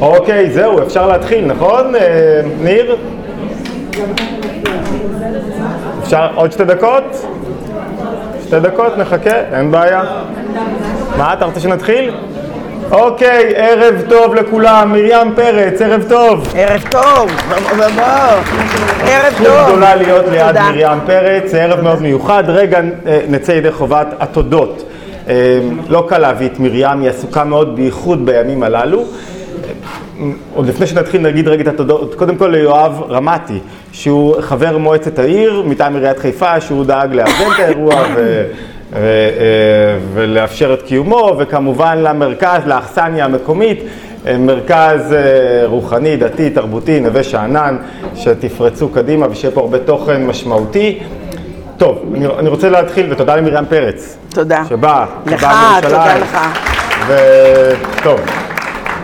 אוקיי, זהו, אפשר להתחיל, נכון, אה, ניר? אפשר עוד שתי דקות? שתי דקות, נחכה, אין בעיה. מה, אתה רוצה שנתחיל? אוקיי, ערב טוב לכולם, מרים פרץ, ערב טוב. ערב טוב, ערב זכות טוב. גדולה להיות ליד. מרים פרץ, זה ערב מאוד מיוחד. רגע, אה, נצא ידי חובת התודות. אה, לא קל להביא את מרים, היא עסוקה מאוד, בייחוד בימים הללו. עוד לפני שנתחיל נגיד רגע את התודות, קודם כל ליואב רמתי, שהוא חבר מועצת העיר מטעם עיריית חיפה, שהוא דאג לארגן את האירוע ו... ו... אה, ולאפשר את קיומו, וכמובן למרכז, לאכסניה המקומית, אה, מרכז אה, רוחני, דתי, תרבותי, נווה שאנן, שתפרצו קדימה ושיהיה פה הרבה תוכן משמעותי. טוב, אני, אני רוצה להתחיל, ותודה למרים פרץ. תודה. שבאה, לך, שבאה תודה. לך. וטוב,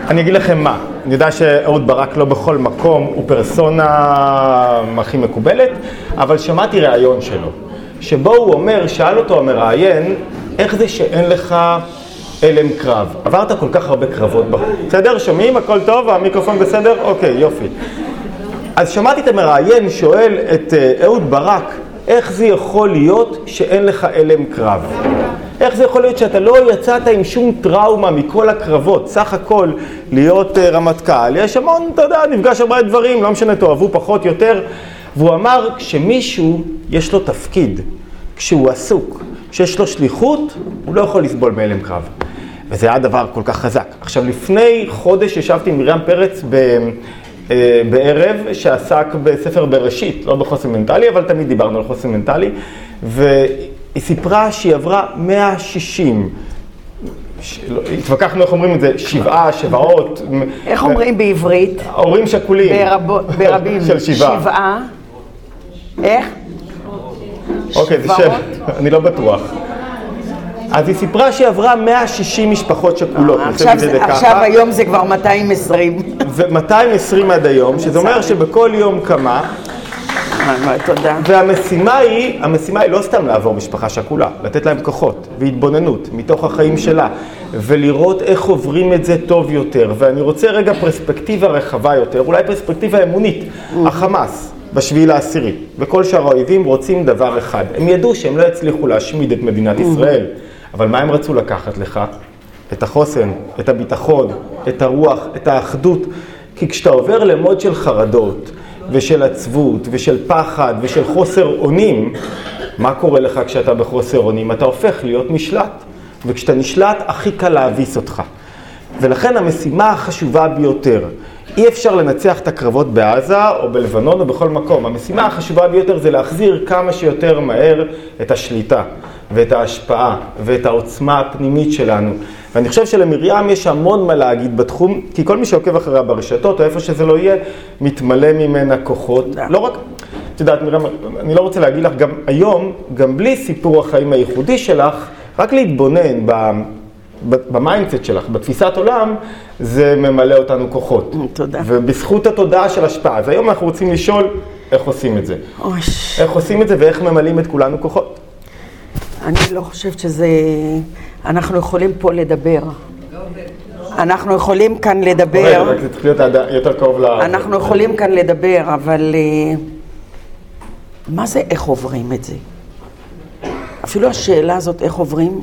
אני אגיד לכם מה, אני יודע שאהוד ברק לא בכל מקום הוא פרסונה הכי מקובלת, אבל שמעתי ראיון שלו, שבו הוא אומר, שאל אותו המראיין, איך זה שאין לך הלם קרב? עברת כל כך הרבה קרבות. בסדר? שומעים? הכל טוב? המיקרופון בסדר? אוקיי, יופי. אז שמעתי את המראיין שואל את אה, אהוד ברק, איך זה יכול להיות שאין לך הלם קרב? איך זה יכול להיות שאתה לא יצאת עם שום טראומה מכל הקרבות? סך הכל להיות אה, רמטכ"ל, יש המון, אתה יודע, נפגש הרבה דברים, לא משנה, תאהבו פחות, יותר. והוא אמר, כשמישהו יש לו תפקיד, כשהוא עסוק, כשיש לו שליחות, הוא לא יכול לסבול מהלם קרב. וזה היה דבר כל כך חזק. עכשיו, לפני חודש ישבתי עם מרים פרץ ב... אה, בערב שעסק בספר בראשית, לא בחוסן מנטלי, אבל תמיד דיברנו על חוסן מנטלי, סיפרה שהיא עברה 160, ש... לא, התווכחנו איך אומרים את זה, שבעה, שבעות. איך אומרים בעברית? הורים שכולים. ברב- ברבים. של שבעה. שבעה. איך? אוקיי, זה? שם, אני לא בטוח. אז היא סיפרה שהיא עברה 160 משפחות שכולות. עכשיו זה היום זה כבר 220. ו-220 עד היום, שזה אומר שבכל יום כמה, והמשימה היא, המשימה היא לא סתם לעבור משפחה שכולה, לתת להם כוחות והתבוננות מתוך החיים שלה, ולראות איך עוברים את זה טוב יותר. ואני רוצה רגע פרספקטיבה רחבה יותר, אולי פרספקטיבה אמונית, החמאס. בשביעי לעשירי, וכל שאר האויבים רוצים דבר אחד. הם ידעו שהם לא יצליחו להשמיד את מדינת ישראל, אבל מה הם רצו לקחת לך? את החוסן, את הביטחון, את הרוח, את האחדות. כי כשאתה עובר למוד של חרדות, ושל עצבות, ושל פחד, ושל חוסר אונים, מה קורה לך כשאתה בחוסר אונים? אתה הופך להיות נשלט. וכשאתה נשלט, הכי קל להביס אותך. ולכן המשימה החשובה ביותר, אי אפשר לנצח את הקרבות בעזה או בלבנון או בכל מקום. המשימה החשובה ביותר זה להחזיר כמה שיותר מהר את השליטה ואת ההשפעה ואת העוצמה הפנימית שלנו. ואני חושב שלמרים יש המון מה להגיד בתחום, כי כל מי שעוקב אחריה ברשתות או איפה שזה לא יהיה, מתמלא ממנה כוחות. לא רק, את יודעת, מרים, אני לא רוצה להגיד לך, גם היום, גם בלי סיפור החיים הייחודי שלך, רק להתבונן ב... ב- ב mindset שלך, בתפיסת עולם, זה ממלא אותנו כוחות. תודה. ובזכות התודעה של השפעה. אז היום אנחנו רוצים לשאול איך עושים את זה. אוי, איך עושים את זה ואיך ממלאים את כולנו כוחות. אני לא חושבת שזה... אנחנו יכולים פה לדבר. אנחנו יכולים כאן לדבר. רק זה צריך להיות יותר קרוב ל... אנחנו יכולים כאן לדבר, אבל אה, מה זה איך עוברים את זה? אפילו השאלה הזאת, איך עוברים,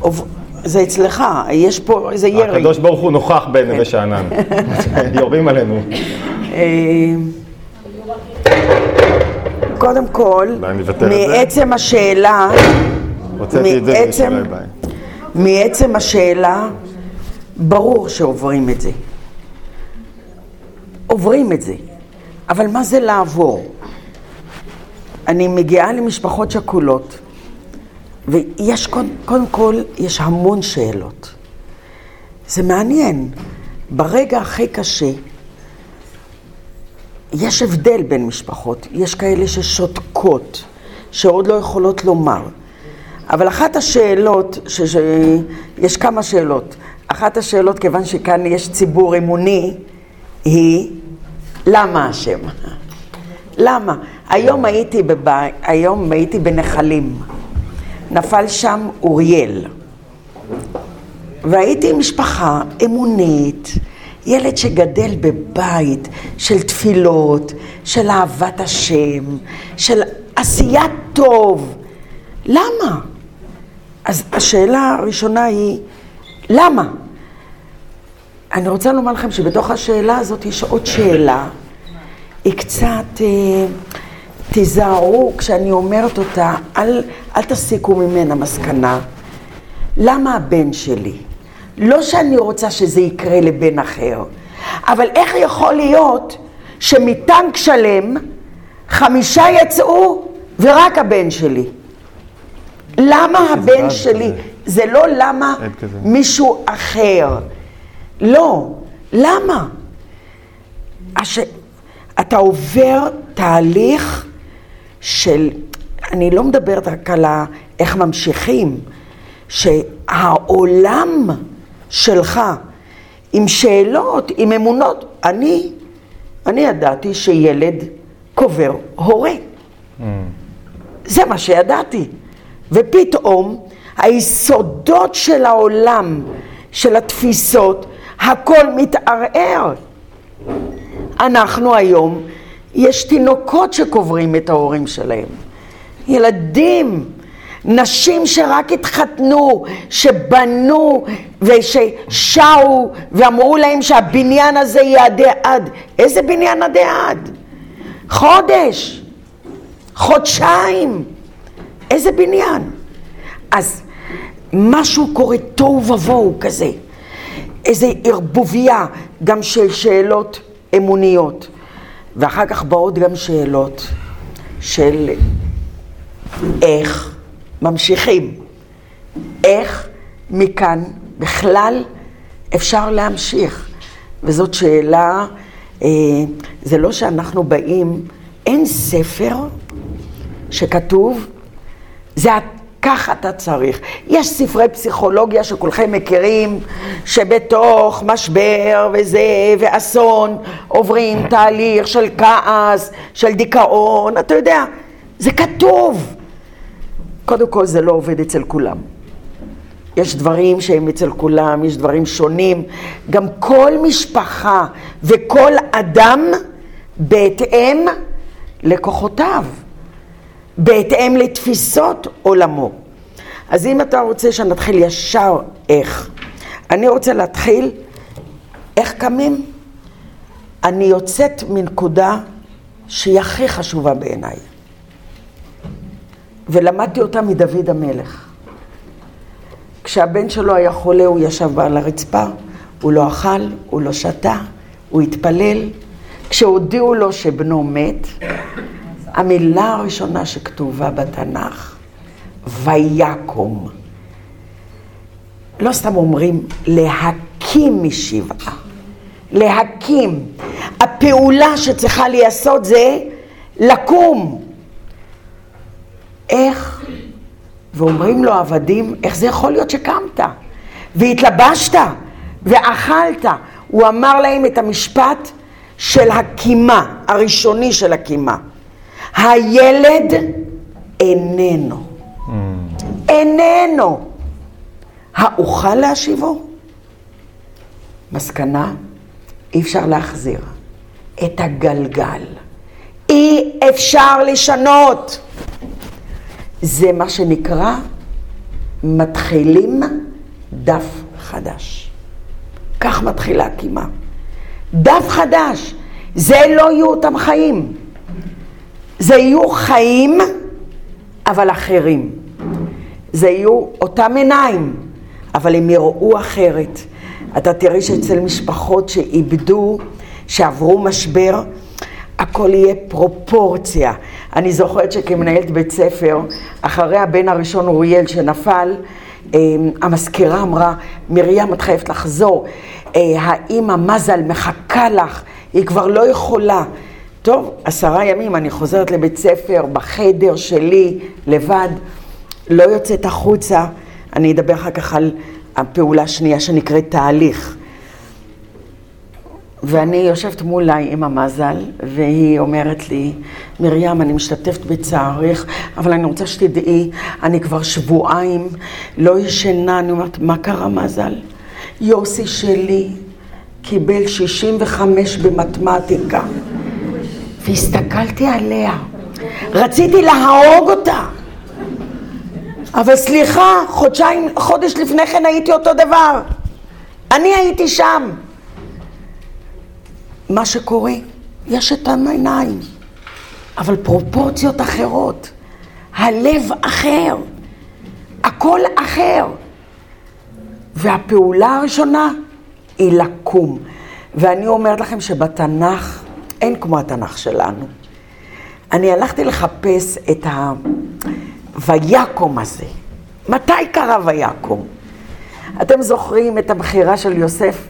עוב- זה אצלך, יש פה איזה ירי. הקדוש ברוך הוא נוכח בנווה שאנן. יורים עלינו. קודם כל? מעצם השאלה. מעצם השאלה, ברור שעוברים את זה. עוברים את זה. אבל מה זה לעבור? אני מגיעה למשפחות שכולות, ויש קודם, קודם כל, יש המון שאלות. זה מעניין. ברגע הכי קשה, יש הבדל בין משפחות. יש כאלה ששותקות, שעוד לא יכולות לומר. אבל אחת השאלות, ש... ש... יש כמה שאלות. אחת השאלות, כיוון שכאן יש ציבור אמוני, היא למה השם? למה? היום הייתי, בבית, היום הייתי בנחלים. נפל שם אוריאל. והייתי עם משפחה אמונית, ילד שגדל בבית של תפילות, של אהבת השם, של עשיית טוב. למה? אז השאלה הראשונה היא, למה? אני רוצה לומר לכם שבתוך השאלה הזאת יש עוד שאלה. היא קצת, אה, תיזהרו כשאני אומרת אותה, אל, אל תסיקו ממנה מסקנה. למה הבן שלי? לא שאני רוצה שזה יקרה לבן אחר, אבל איך יכול להיות שמטנק שלם חמישה יצאו ורק הבן שלי? למה הבן שלי? זה לא למה מישהו אחר. לא. למה? הש... אתה עובר תהליך של, אני לא מדברת רק על איך ממשיכים, שהעולם שלך עם שאלות, עם אמונות, אני, אני ידעתי שילד קובר הורה. Mm. זה מה שידעתי. ופתאום היסודות של העולם, של התפיסות, הכל מתערער. אנחנו היום, יש תינוקות שקוברים את ההורים שלהם. ילדים, נשים שרק התחתנו, שבנו וששהו ואמרו להם שהבניין הזה יהיה עדי עד. איזה בניין עדי עד? חודש, חודשיים. איזה בניין? אז משהו קורה תוהו ובוהו כזה, איזה ערבוביה גם של שאלות אמוניות, ואחר כך באות גם שאלות של איך ממשיכים, איך מכאן בכלל אפשר להמשיך. וזאת שאלה, אה, זה לא שאנחנו באים, אין ספר שכתוב, זה ככה אתה צריך. יש ספרי פסיכולוגיה שכולכם מכירים, שבתוך משבר וזה, ואסון, עוברים תהליך של כעס, של דיכאון, אתה יודע, זה כתוב. קודם כל זה לא עובד אצל כולם. יש דברים שהם אצל כולם, יש דברים שונים. גם כל משפחה וכל אדם בהתאם לכוחותיו. בהתאם לתפיסות עולמו. אז אם אתה רוצה שנתחיל ישר איך, אני רוצה להתחיל איך קמים. אני יוצאת מנקודה שהיא הכי חשובה בעיניי. ולמדתי אותה מדוד המלך. כשהבן שלו היה חולה הוא ישב על הרצפה, הוא לא אכל, הוא לא שתה, הוא התפלל. כשהודיעו לו שבנו מת, המילה הראשונה שכתובה בתנ"ך, ויקום. לא סתם אומרים להקים משבעה, להקים. הפעולה שצריכה להיעשות זה לקום. איך? ואומרים לו עבדים, איך זה יכול להיות שקמת? והתלבשת ואכלת. הוא אמר להם את המשפט של הקימה, הראשוני של הקימה. הילד איננו. Mm. איננו. האוכל להשיבו? מסקנה, אי אפשר להחזיר את הגלגל. אי אפשר לשנות. זה מה שנקרא מתחילים דף חדש. כך מתחילה הקימה. דף חדש. זה לא יהיו אותם חיים. זה יהיו חיים, אבל אחרים. זה יהיו אותם עיניים, אבל הם יראו אחרת. אתה תראי שאצל משפחות שאיבדו, שעברו משבר, הכל יהיה פרופורציה. אני זוכרת שכמנהלת בית ספר, אחרי הבן הראשון אוריאל שנפל, אמ, המזכירה אמרה, מרים, את חייבת לחזור. אה, האימא מזל מחכה לך, היא כבר לא יכולה. טוב, עשרה ימים אני חוזרת לבית ספר, בחדר שלי, לבד, לא יוצאת החוצה. אני אדבר אחר כך על הפעולה השנייה שנקראת תהליך. ואני יושבת מולה עם המזל, והיא אומרת לי, מרים, אני משתתפת בצערך, אבל אני רוצה שתדעי, אני כבר שבועיים לא ישנה. אני אומרת, מה קרה מזל? יוסי שלי קיבל 65 במתמטיקה. והסתכלתי עליה. רציתי להרוג אותה. אבל סליחה, חודשיים, חודש לפני כן הייתי אותו דבר. אני הייתי שם. מה שקורה, יש את העיניים, אבל פרופורציות אחרות. הלב אחר. הכל אחר. והפעולה הראשונה היא לקום. ואני אומרת לכם שבתנ"ך אין כמו התנ"ך שלנו. אני הלכתי לחפש את הויקום הזה. מתי קרה ויקום? אתם זוכרים את המכירה של יוסף?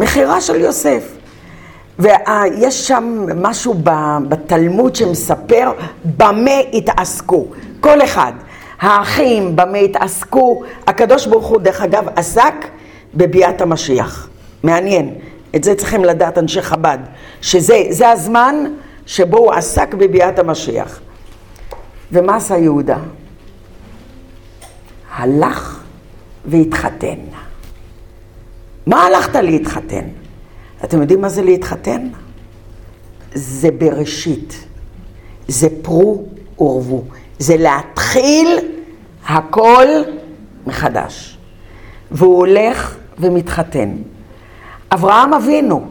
מכירה של יוסף. ויש שם משהו בתלמוד שמספר במה התעסקו. כל אחד. האחים במה התעסקו. הקדוש ברוך הוא, דרך אגב, עסק בביאת המשיח. מעניין. את זה צריכים לדעת אנשי חב"ד. שזה הזמן שבו הוא עסק בביאת המשיח. ומה עשה יהודה? הלך והתחתן. מה הלכת להתחתן? אתם יודעים מה זה להתחתן? זה בראשית. זה פרו ורבו. זה להתחיל הכל מחדש. והוא הולך ומתחתן. אברהם אבינו,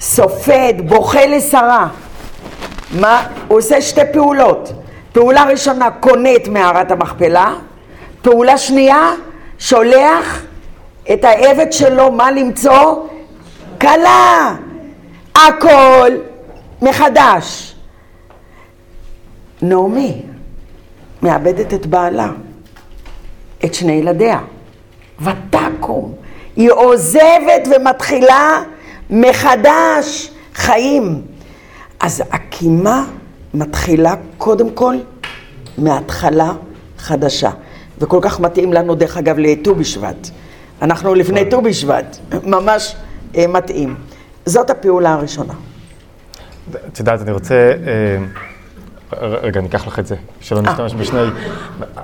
סופד, בוכה לשרה. מה? הוא עושה שתי פעולות. פעולה ראשונה, קונה את מערת המכפלה. פעולה שנייה, שולח את העבד שלו, מה למצוא? כלה. הכל מחדש. נעמי מאבדת את בעלה, את שני ילדיה. ותקום. היא עוזבת ומתחילה מחדש חיים. אז הקימה מתחילה קודם כל מהתחלה חדשה. וכל כך מתאים לנו, דרך אגב, לט"ו בשבט. אנחנו לפני ט"ו בשבט, ממש אה, מתאים. זאת הפעולה הראשונה. את יודעת, אני רוצה... אה, רגע, אני אקח לך את זה, שלא אה. נשתמש בשני...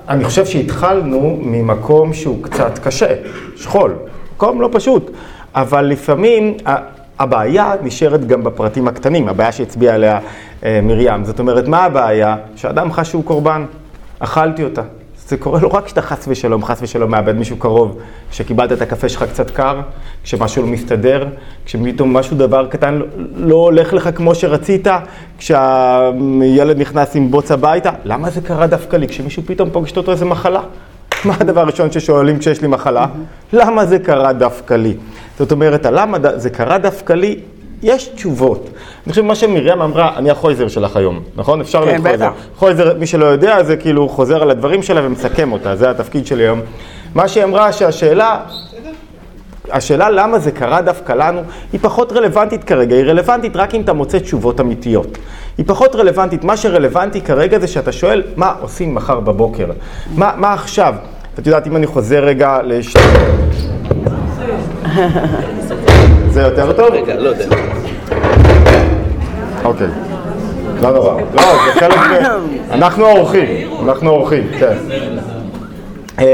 אני חושב שהתחלנו ממקום שהוא קצת קשה, שכול, מקום לא פשוט, אבל לפעמים הבעיה נשארת גם בפרטים הקטנים, הבעיה שהצביעה עליה מרים. זאת אומרת, מה הבעיה? שאדם חש שהוא קורבן, אכלתי אותה. זה קורה לא רק כשאתה חס ושלום, חס ושלום מאבד מישהו קרוב, כשקיבלת את הקפה שלך קצת קר, כשמשהו לא מסתדר, כשפתאום משהו, דבר קטן לא, הולך לך כמו שרצית, כשהילד נכנס עם בוץ הביתה. למה זה קרה דווקא לי? כשמישהו פתאום פוגש אותו איזה מחלה. מה הדבר הראשון ששואלים כשיש לי מחלה? למה זה קרה דווקא לי? זאת אומרת, הלמה זה קרה דווקא לי, יש תשובות. אני חושב מה שמרים אמרה, אני החויזר שלך היום, נכון? אפשר כן, להיות חויזר. חויזר, מי שלא יודע, זה כאילו חוזר על הדברים שלה ומסכם אותה, זה התפקיד שלי היום. מה שהיא אמרה, שהשאלה, השאלה למה זה קרה דווקא לנו, היא פחות רלוונטית כרגע, היא רלוונטית רק אם אתה מוצא תשובות אמיתיות. היא פחות רלוונטית, מה שרלוונטי כרגע זה שאתה שואל, מה עושים מחר בבוקר? מה, מה עכשיו? את יודעת, אם אני חוזר רגע לשתי... זה יותר טוב? רגע, לא יודע. אוקיי. לא נורא. לא, זה חלק מ... אנחנו האורחים, אנחנו האורחים, כן. אמ,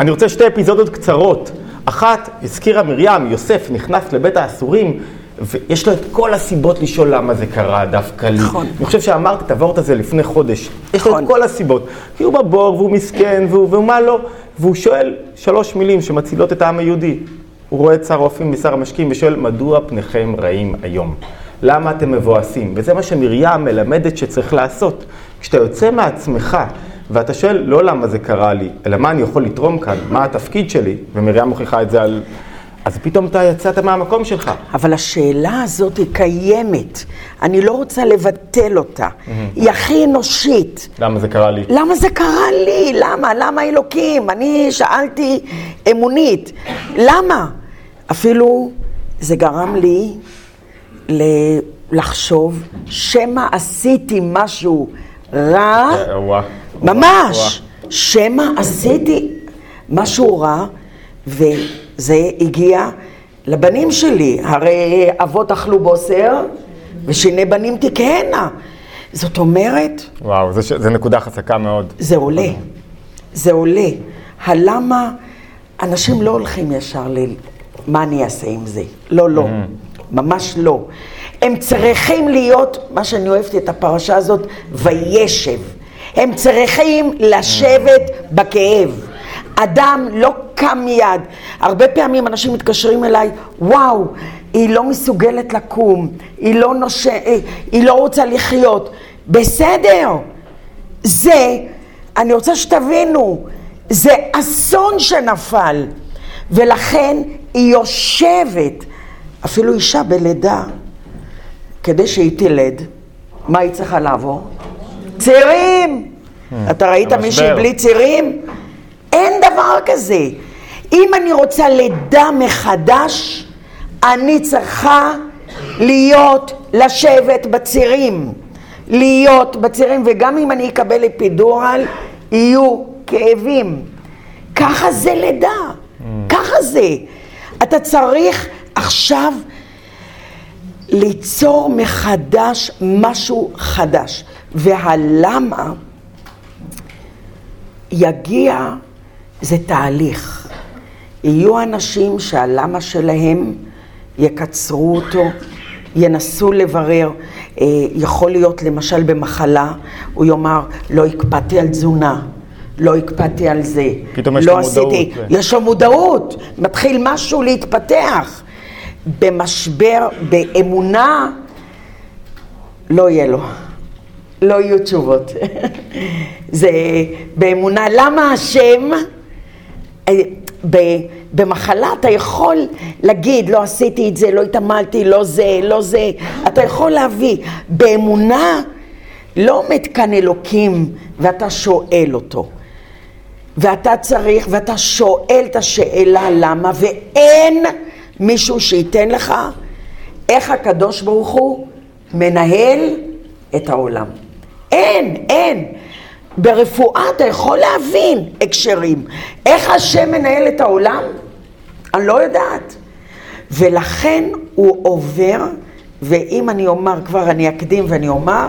אני רוצה שתי אפיזודות קצרות. אחת, הזכירה מרים, יוסף נכנס לבית האסורים, ויש לו את כל הסיבות לשאול למה זה קרה דווקא לי. נכון. אני חושב שאמרת את הוורט הזה לפני חודש. יש לו את נכון. כל הסיבות. כי הוא בבור, והוא מסכן, והוא, ומה לא. והוא שואל שלוש מילים שמצילות את העם היהודי. הוא רואה את שר האופים ושר המשקים ושואל, מדוע פניכם רעים היום? למה אתם מבואסים? וזה מה שמרים מלמדת שצריך לעשות. כשאתה יוצא מעצמך ואתה שואל, לא למה זה קרה לי, אלא מה אני יכול לתרום כאן, מה התפקיד שלי, ומרים מוכיחה את זה על... אז פתאום אתה יצאת מהמקום שלך. אבל השאלה הזאת היא קיימת. אני לא רוצה לבטל אותה. היא הכי אנושית. למה זה קרה לי? למה זה קרה לי? למה? למה אלוקים? אני שאלתי אמונית. למה? אפילו זה גרם לי לחשוב שמא עשיתי משהו רע, אה, ממש, שמא עשיתי משהו רע, וזה הגיע לבנים שלי. הרי אבות אכלו בוסר, ושני בנים תקהנה. זאת אומרת... וואו, זו נקודה חזקה מאוד. זה עולה. זה עולה. הלמה אנשים לא הולכים ישר ל... מה אני אעשה עם זה? לא, לא. ממש לא. הם צריכים להיות, מה שאני אוהבת את הפרשה הזאת, וישב. הם צריכים לשבת בכאב. אדם לא קם מיד. הרבה פעמים אנשים מתקשרים אליי, וואו, היא לא מסוגלת לקום, היא לא, נוש... היא לא רוצה לחיות. בסדר, זה, אני רוצה שתבינו, זה אסון שנפל, ולכן היא יושבת, אפילו אישה בלידה, כדי שהיא תלד, מה היא צריכה לעבור? צירים! אתה ראית מישהי בלי צירים? אין דבר כזה. אם אני רוצה לידה מחדש, אני צריכה להיות, לשבת בצירים. להיות בצירים, וגם אם אני אקבל אפידורל, יהיו כאבים. ככה זה לידה, ככה זה. אתה צריך עכשיו ליצור מחדש משהו חדש. והלמה יגיע, זה תהליך. יהיו אנשים שהלמה שלהם יקצרו אותו, ינסו לברר, אה, יכול להיות למשל במחלה, הוא יאמר, לא הקפדתי על תזונה, לא הקפדתי על זה, פתאום יש לא לו מודעות, עשיתי, כן. יש לו מודעות, מתחיל משהו להתפתח. במשבר, באמונה, לא יהיה לו. לא יהיו תשובות. זה באמונה. למה השם, במחלה אתה יכול להגיד, לא עשיתי את זה, לא התעמלתי, לא זה, לא זה. אתה יכול להביא. באמונה לא עומד כאן אלוקים ואתה שואל אותו. ואתה צריך, ואתה שואל את השאלה למה, ואין מישהו שייתן לך איך הקדוש ברוך הוא מנהל את העולם. אין, אין. ברפואה אתה יכול להבין הקשרים. איך השם מנהל את העולם? אני לא יודעת. ולכן הוא עובר, ואם אני אומר, כבר אני אקדים ואני אומר,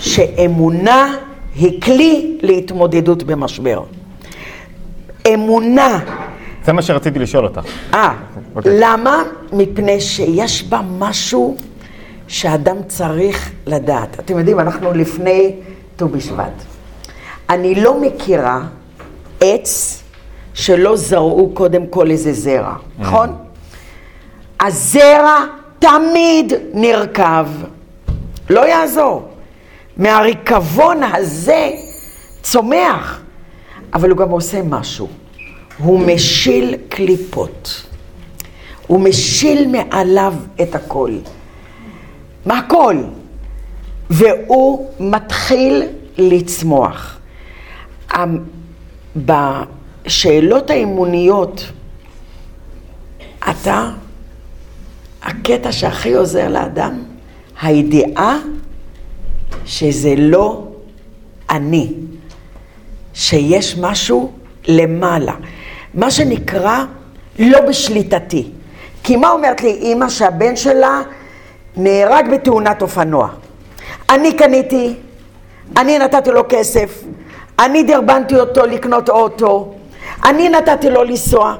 שאמונה היא כלי להתמודדות במשבר. אמונה. זה מה שרציתי לשאול אותך. אה, אוקיי. למה? מפני שיש בה משהו שאדם צריך לדעת. אתם יודעים, אנחנו לפני ט"ו בשבט. אני לא מכירה עץ שלא זרעו קודם כל איזה זרע, נכון? הזרע תמיד נרקב, לא יעזור. מהריקבון הזה צומח, אבל הוא גם עושה משהו. הוא משיל קליפות. הוא משיל מעליו את הכל. מהכל. והוא מתחיל לצמוח. בשאלות האמוניות, אתה, הקטע שהכי עוזר לאדם, הידיעה שזה לא אני, שיש משהו למעלה. מה שנקרא לא בשליטתי. כי מה אומרת לי אימא שהבן שלה נהרג בתאונת אופנוע? אני קניתי, אני נתתי לו כסף, אני דרבנתי אותו לקנות אוטו, אני נתתי לו לנסוע,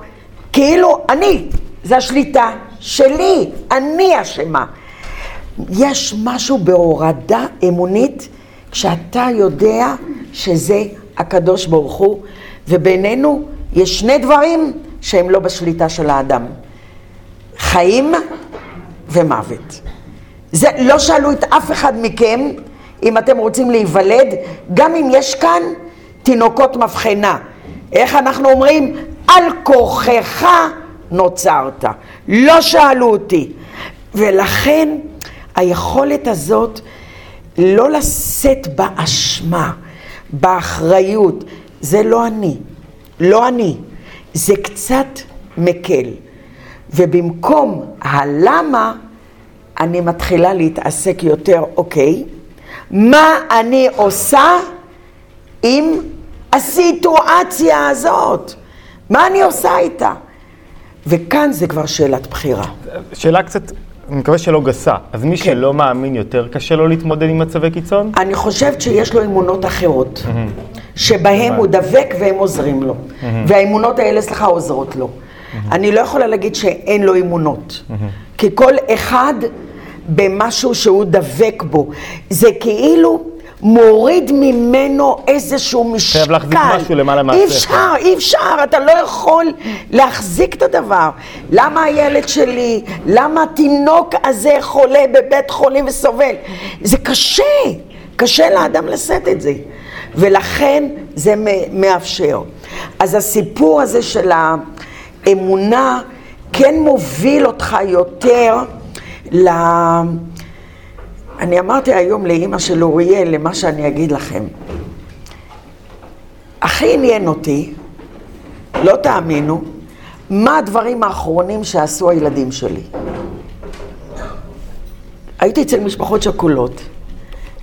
כאילו אני, זה השליטה שלי, אני אשמה. יש משהו בהורדה אמונית כשאתה יודע שזה הקדוש ברוך הוא, ובינינו יש שני דברים שהם לא בשליטה של האדם. חיים ומוות. זה, לא שאלו את אף אחד מכם אם אתם רוצים להיוולד, גם אם יש כאן תינוקות מבחנה. איך אנחנו אומרים? על כורחך נוצרת. לא שאלו אותי. ולכן היכולת הזאת לא לשאת באשמה, באחריות, זה לא אני, לא אני, זה קצת מקל. ובמקום הלמה, אני מתחילה להתעסק יותר, אוקיי, מה אני עושה עם הסיטואציה הזאת? מה אני עושה איתה? וכאן זה כבר שאלת בחירה. שאלה קצת, אני מקווה שלא גסה. אז מי כן. שלא מאמין יותר קשה לו להתמודד עם מצבי קיצון? אני חושבת שיש לו אמונות אחרות. שבהם הוא דבק והם עוזרים לו. והאמונות האלה, סליחה, עוזרות לו. אני לא יכולה להגיד שאין לו אמונות. כי כל אחד במשהו שהוא דבק בו. זה כאילו מוריד ממנו איזשהו משקל. חייב להחזיק משהו למעלה אי מהשכל. אפשר, אי אפשר, אתה לא יכול להחזיק את הדבר. למה הילד שלי, למה התינוק הזה חולה בבית חולים וסובל? זה קשה, קשה לאדם לשאת את זה. ולכן זה מאפשר. אז הסיפור הזה של האמונה כן מוביל אותך יותר ל... אני אמרתי היום לאימא של אוריאל, למה שאני אגיד לכם. הכי עניין אותי, לא תאמינו, מה הדברים האחרונים שעשו הילדים שלי. הייתי אצל משפחות שכולות,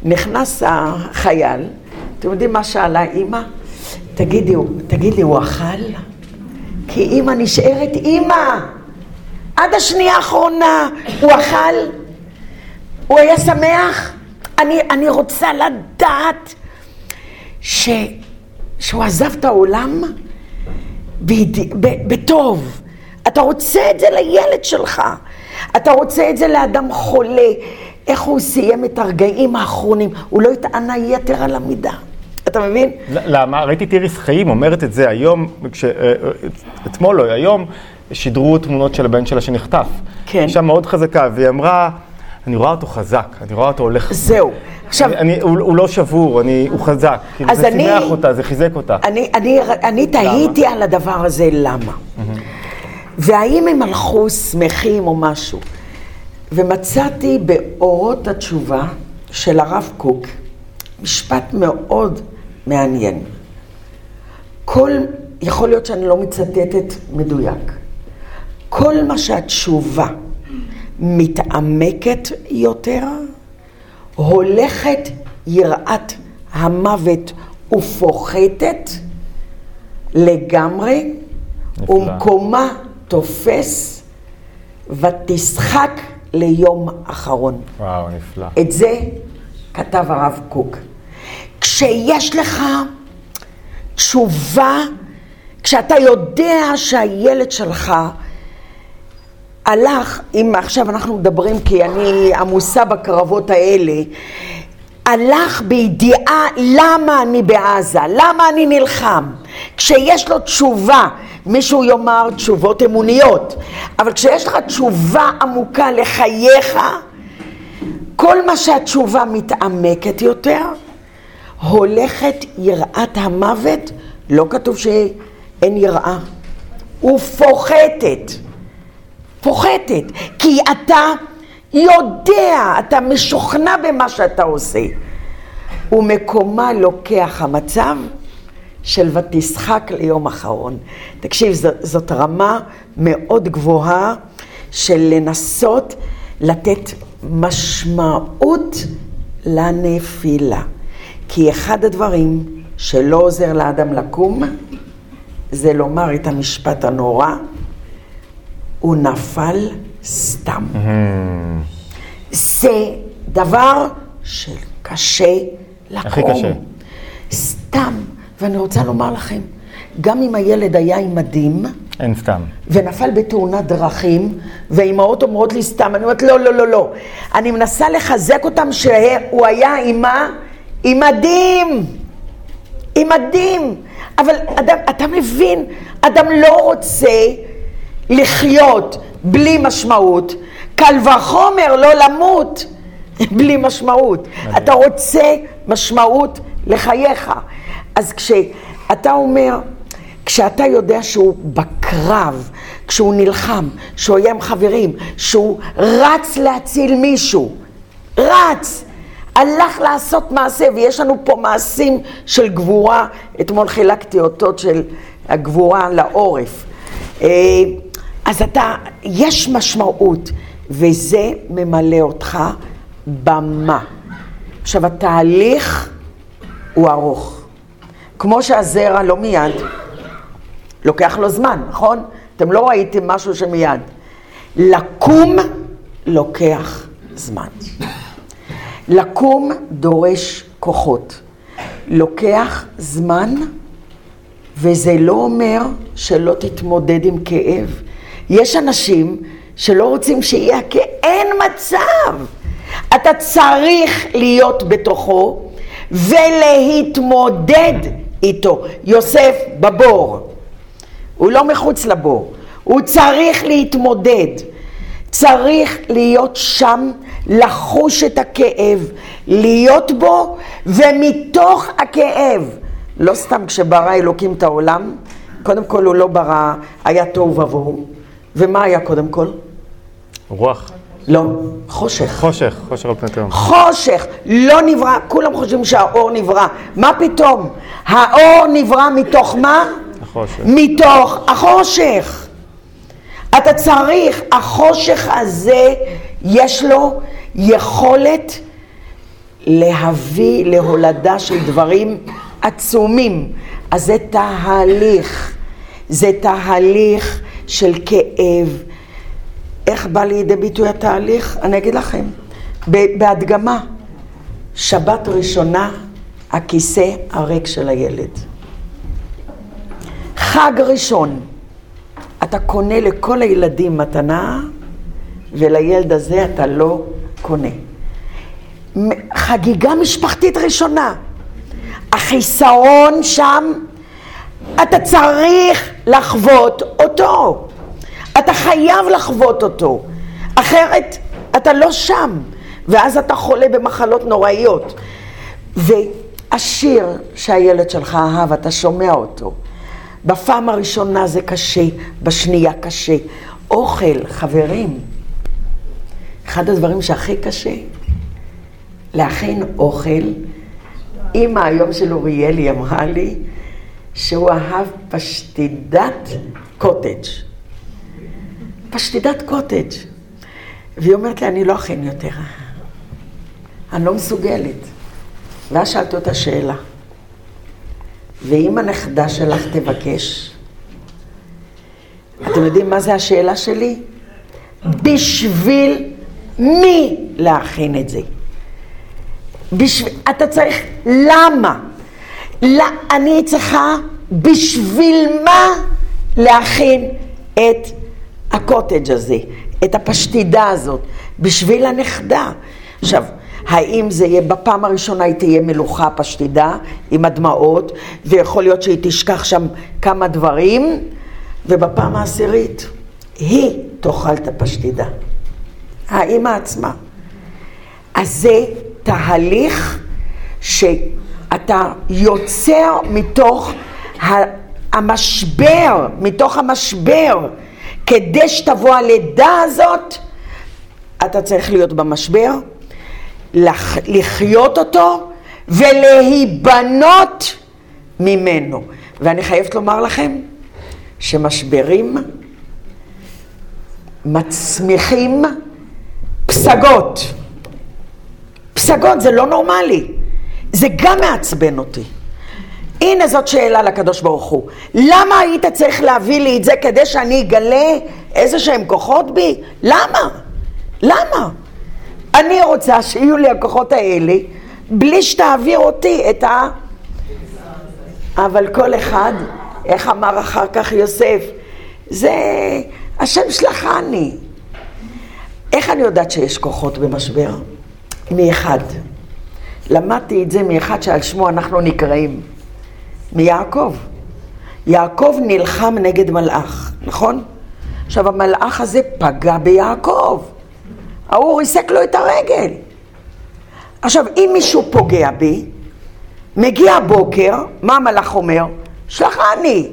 נכנס החייל, אתם יודעים מה שאלה אימא? תגידי, תגידי, הוא אכל? כי אימא נשארת אימא. עד השנייה האחרונה הוא אכל? הוא היה שמח? אני, אני רוצה לדעת ש, שהוא עזב את העולם ביד- ב- בטוב. אתה רוצה את זה לילד שלך. אתה רוצה את זה לאדם חולה. איך הוא סיים את הרגעים האחרונים? הוא לא התענה יתר על המידה. אתה מבין? למה? ראיתי את איריס חיים אומרת את זה היום, כש- אה, אה, אתמול או היום, שידרו תמונות של הבן שלה שנחטף. כן. אישה מאוד חזקה, והיא אמרה, אני רואה אותו חזק, אני רואה אותו הולך. זהו. עכשיו, אני, אני, הוא, הוא לא שבור, אני, הוא חזק. כאילו, אז זה אני- שימח אותה, זה חיזק אותה. אני, אני, אני תהיתי על הדבר הזה, למה? והאם הם הלכו שמחים או משהו? ומצאתי באורות התשובה של הרב קוק משפט מאוד מעניין. כל, יכול להיות שאני לא מצטטת מדויק, כל מה שהתשובה מתעמקת יותר, הולכת יראת המוות ופוחתת לגמרי, נפלא. ומקומה תופס ותשחק ליום אחרון. וואו, נפלא. את זה כתב הרב קוק. כשיש לך תשובה, כשאתה יודע שהילד שלך הלך, אם עכשיו אנחנו מדברים כי אני עמוסה בקרבות האלה, הלך בידיעה למה אני בעזה, למה אני נלחם. כשיש לו תשובה, מישהו יאמר תשובות אמוניות, אבל כשיש לך תשובה עמוקה לחייך, כל מה שהתשובה מתעמקת יותר, הולכת יראת המוות, לא כתוב שאין יראה, ופוחתת. פוחתת, כי אתה יודע, אתה משוכנע במה שאתה עושה. ומקומה לוקח המצב של ותשחק ליום אחרון. תקשיב, זאת רמה מאוד גבוהה של לנסות לתת משמעות לנפילה. כי אחד הדברים שלא עוזר לאדם לקום, זה לומר את המשפט הנורא, הוא נפל סתם. זה דבר שקשה לקום. הכי קשה. סתם. ואני רוצה לומר לכם, גם אם הילד היה עם מדים, אין סתם. ונפל בתאונת דרכים, ואימהות אומרות לי סתם, אני אומרת, לא, לא, לא, לא. אני מנסה לחזק אותם שהוא היה עם מה? עם מדים. עם מדים. אבל אדם, אתה מבין, אדם לא רוצה לחיות בלי משמעות, קל וחומר לא למות בלי משמעות. אתה רוצה משמעות לחייך. אז כשאתה אומר, כשאתה יודע שהוא בקרב, כשהוא נלחם, שהוא היה עם חברים, שהוא רץ להציל מישהו, רץ, הלך לעשות מעשה, ויש לנו פה מעשים של גבורה, אתמול חילקתי אותות של הגבורה לעורף. אז אתה, יש משמעות, וזה ממלא אותך במה. עכשיו, התהליך הוא ארוך. כמו שהזרע לא מיד, לוקח לו זמן, נכון? אתם לא ראיתם משהו שמיד. לקום לוקח זמן. לקום דורש כוחות. לוקח זמן, וזה לא אומר שלא תתמודד עם כאב. יש אנשים שלא רוצים שיהיה כאב, אין מצב. אתה צריך להיות בתוכו ולהתמודד איתו. יוסף בבור, הוא לא מחוץ לבור, הוא צריך להתמודד. צריך להיות שם, לחוש את הכאב, להיות בו, ומתוך הכאב. לא סתם כשברא אלוקים את העולם, קודם כל הוא לא ברא, היה תוהו ובוהו. ומה היה קודם כל? רוח. לא, חושך. חושך, חושך על פני תהום. חושך, לא נברא, כולם חושבים שהאור נברא. מה פתאום? האור נברא מתוך מה? החושך. מתוך החושך. אתה צריך, החושך הזה, יש לו יכולת להביא להולדה של דברים עצומים. אז זה תהליך, זה תהליך של כאב. איך בא לידי ביטוי התהליך? אני אגיד לכם, בהדגמה, שבת ראשונה, הכיסא הריק של הילד. חג ראשון, אתה קונה לכל הילדים מתנה, ולילד הזה אתה לא קונה. חגיגה משפחתית ראשונה. החיסרון שם, אתה צריך לחוות אותו. אתה חייב לחוות אותו. אחרת אתה לא שם, ואז אתה חולה במחלות נוראיות. והשיר שהילד שלך אהב, אתה שומע אותו. בפעם הראשונה זה קשה, בשנייה קשה. אוכל, חברים, אחד הדברים שהכי קשה, להכין אוכל. אימא היום של אוריאלי אמרה לי שהוא אהב פשטידת קוטג'. פשטידת קוטג'. והיא אומרת לי, אני לא אכין יותר. אני לא מסוגלת. ואז שאלתי אותה שאלה. ואם הנכדה שלך תבקש, אתם יודעים מה זה השאלה שלי? בשביל מי להכין את זה? בשביל, אתה צריך, למה? לא, אני צריכה בשביל מה להכין את הקוטג' הזה, את הפשטידה הזאת, בשביל הנכדה. עכשיו, האם זה יהיה, בפעם הראשונה היא תהיה מלוכה פשטידה עם הדמעות, ויכול להיות שהיא תשכח שם כמה דברים, ובפעם העשירית היא תאכל את הפשטידה. האימא עצמה. אז זה תהליך שאתה יוצר מתוך המשבר, מתוך המשבר, כדי שתבוא הלידה הזאת, אתה צריך להיות במשבר, לחיות אותו ולהיבנות ממנו. ואני חייבת לומר לכם שמשברים מצמיחים פסגות. פסגות זה לא נורמלי, זה גם מעצבן אותי. הנה זאת שאלה לקדוש ברוך הוא. למה היית צריך להביא לי את זה כדי שאני אגלה איזה שהם כוחות בי? למה? למה? אני רוצה שיהיו לי הכוחות האלה בלי שתעביר אותי את ה... אבל כל אחד, איך אמר אחר כך יוסף, זה השם שלחני. איך אני יודעת שיש כוחות במשבר? מאחד. למדתי את זה מאחד שעל שמו אנחנו נקראים. מיעקב. יעקב נלחם נגד מלאך, נכון? עכשיו המלאך הזה פגע ביעקב. ההוא ריסק לו את הרגל. עכשיו, אם מישהו פוגע בי, מגיע הבוקר, מה המלאך אומר? שלחני,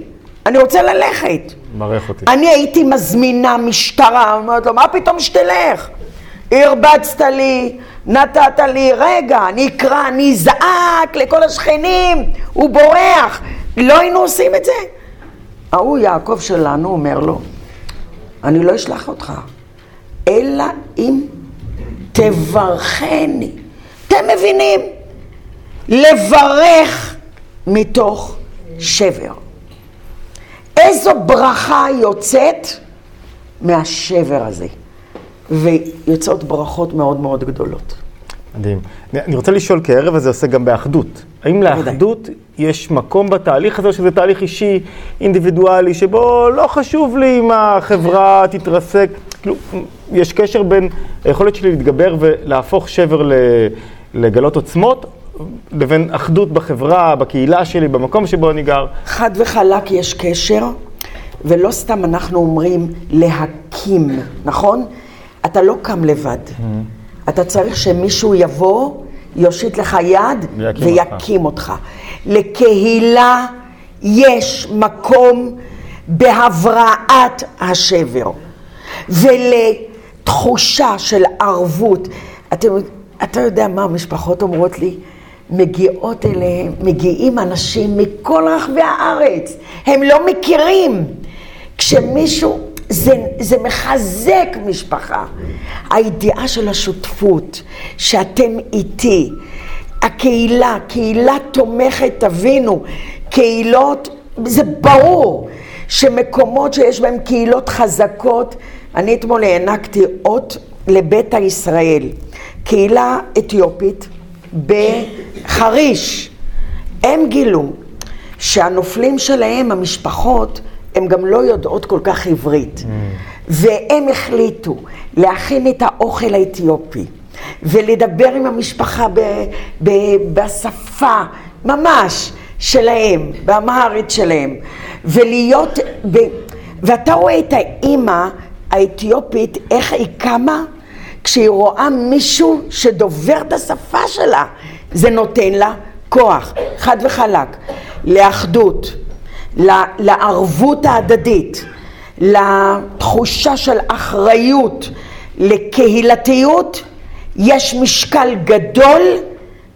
אני רוצה ללכת. מרך אותי. אני הייתי מזמינה משטרה, אומרת לו, מה פתאום שתלך? הרבצת לי, נתת לי, רגע, אני אזעק לכל השכנים, הוא בורח. לא היינו עושים את זה? ההוא יעקב שלנו אומר לו, אני לא אשלח אותך, אלא אם תברכני. אתם מבינים? לברך מתוך שבר. איזו ברכה יוצאת מהשבר הזה. ויוצאות ברכות מאוד מאוד גדולות. מדהים. אני- רוצה לשאול, כי הערב הזה עושה גם באחדות. האם לאחדות יש מקום בתהליך הזה, או שזה תהליך אישי, אינדיבידואלי, שבו לא חשוב לי אם החברה תתרסק? כאילו, יש קשר בין היכולת שלי להתגבר ולהפוך שבר ל- לגלות עוצמות, לבין אחדות בחברה, בקהילה שלי, במקום שבו אני גר. חד וחלק יש קשר, ולא סתם אנחנו אומרים להקים, נכון? אתה לא קם לבד. אתה צריך שמישהו יבוא, יושיט לך יד ויקים ויקים אותך. לקהילה יש מקום בהבראת השבר, ולתחושה של ערבות. אתם, אתה יודע מה המשפחות אומרות לי? מגיעות אליהם, מגיעים אנשים מכל רחבי הארץ, הם לא מכירים. כשמישהו, זה, זה מחזק משפחה. הידיעה של השותפות, שאתם איתי, הקהילה, קהילה תומכת, תבינו, קהילות, זה ברור שמקומות שיש בהם קהילות חזקות, אני אתמול הענקתי אות לביתא ישראל, קהילה אתיופית בחריש. הם גילו שהנופלים שלהם, המשפחות, הן גם לא יודעות כל כך עברית. והם החליטו להכין את האוכל האתיופי ולדבר עם המשפחה ב, ב, בשפה ממש שלהם, באמהרית שלהם, ולהיות, ב, ואתה רואה את האימא האתיופית, איך היא קמה? כשהיא רואה מישהו שדובר את השפה שלה, זה נותן לה כוח, חד וחלק, לאחדות, לערבות ההדדית, לתחושה של אחריות, לקהילתיות, יש משקל גדול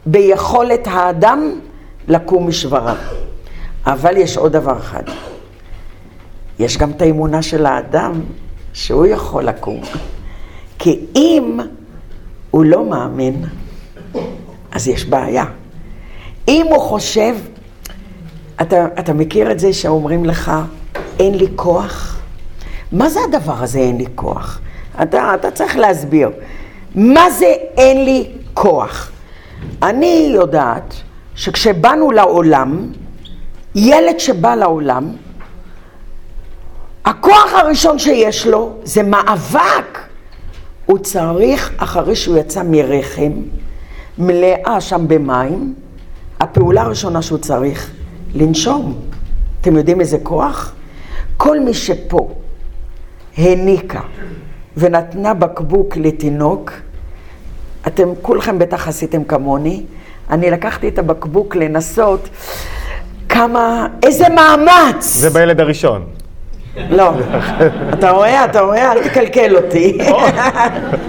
ביכולת האדם לקום משבריו. אבל יש עוד דבר אחד, יש גם את האמונה של האדם שהוא יכול לקום. כי אם הוא לא מאמין, אז יש בעיה. אם הוא חושב, אתה, אתה מכיר את זה שאומרים לך, אין לי כוח? מה זה הדבר הזה, אין לי כוח? אתה, אתה צריך להסביר. מה זה אין לי כוח? אני יודעת שכשבאנו לעולם, ילד שבא לעולם, הכוח הראשון שיש לו זה מאבק. הוא צריך, אחרי שהוא יצא מרחם, מלאה שם במים, הפעולה הראשונה שהוא צריך, לנשום. אתם יודעים איזה כוח? כל מי שפה העניקה ונתנה בקבוק לתינוק, אתם כולכם בטח עשיתם כמוני, אני לקחתי את הבקבוק לנסות כמה, איזה מאמץ! זה בילד הראשון. לא. אתה רואה? אתה רואה? אל תקלקל אותי.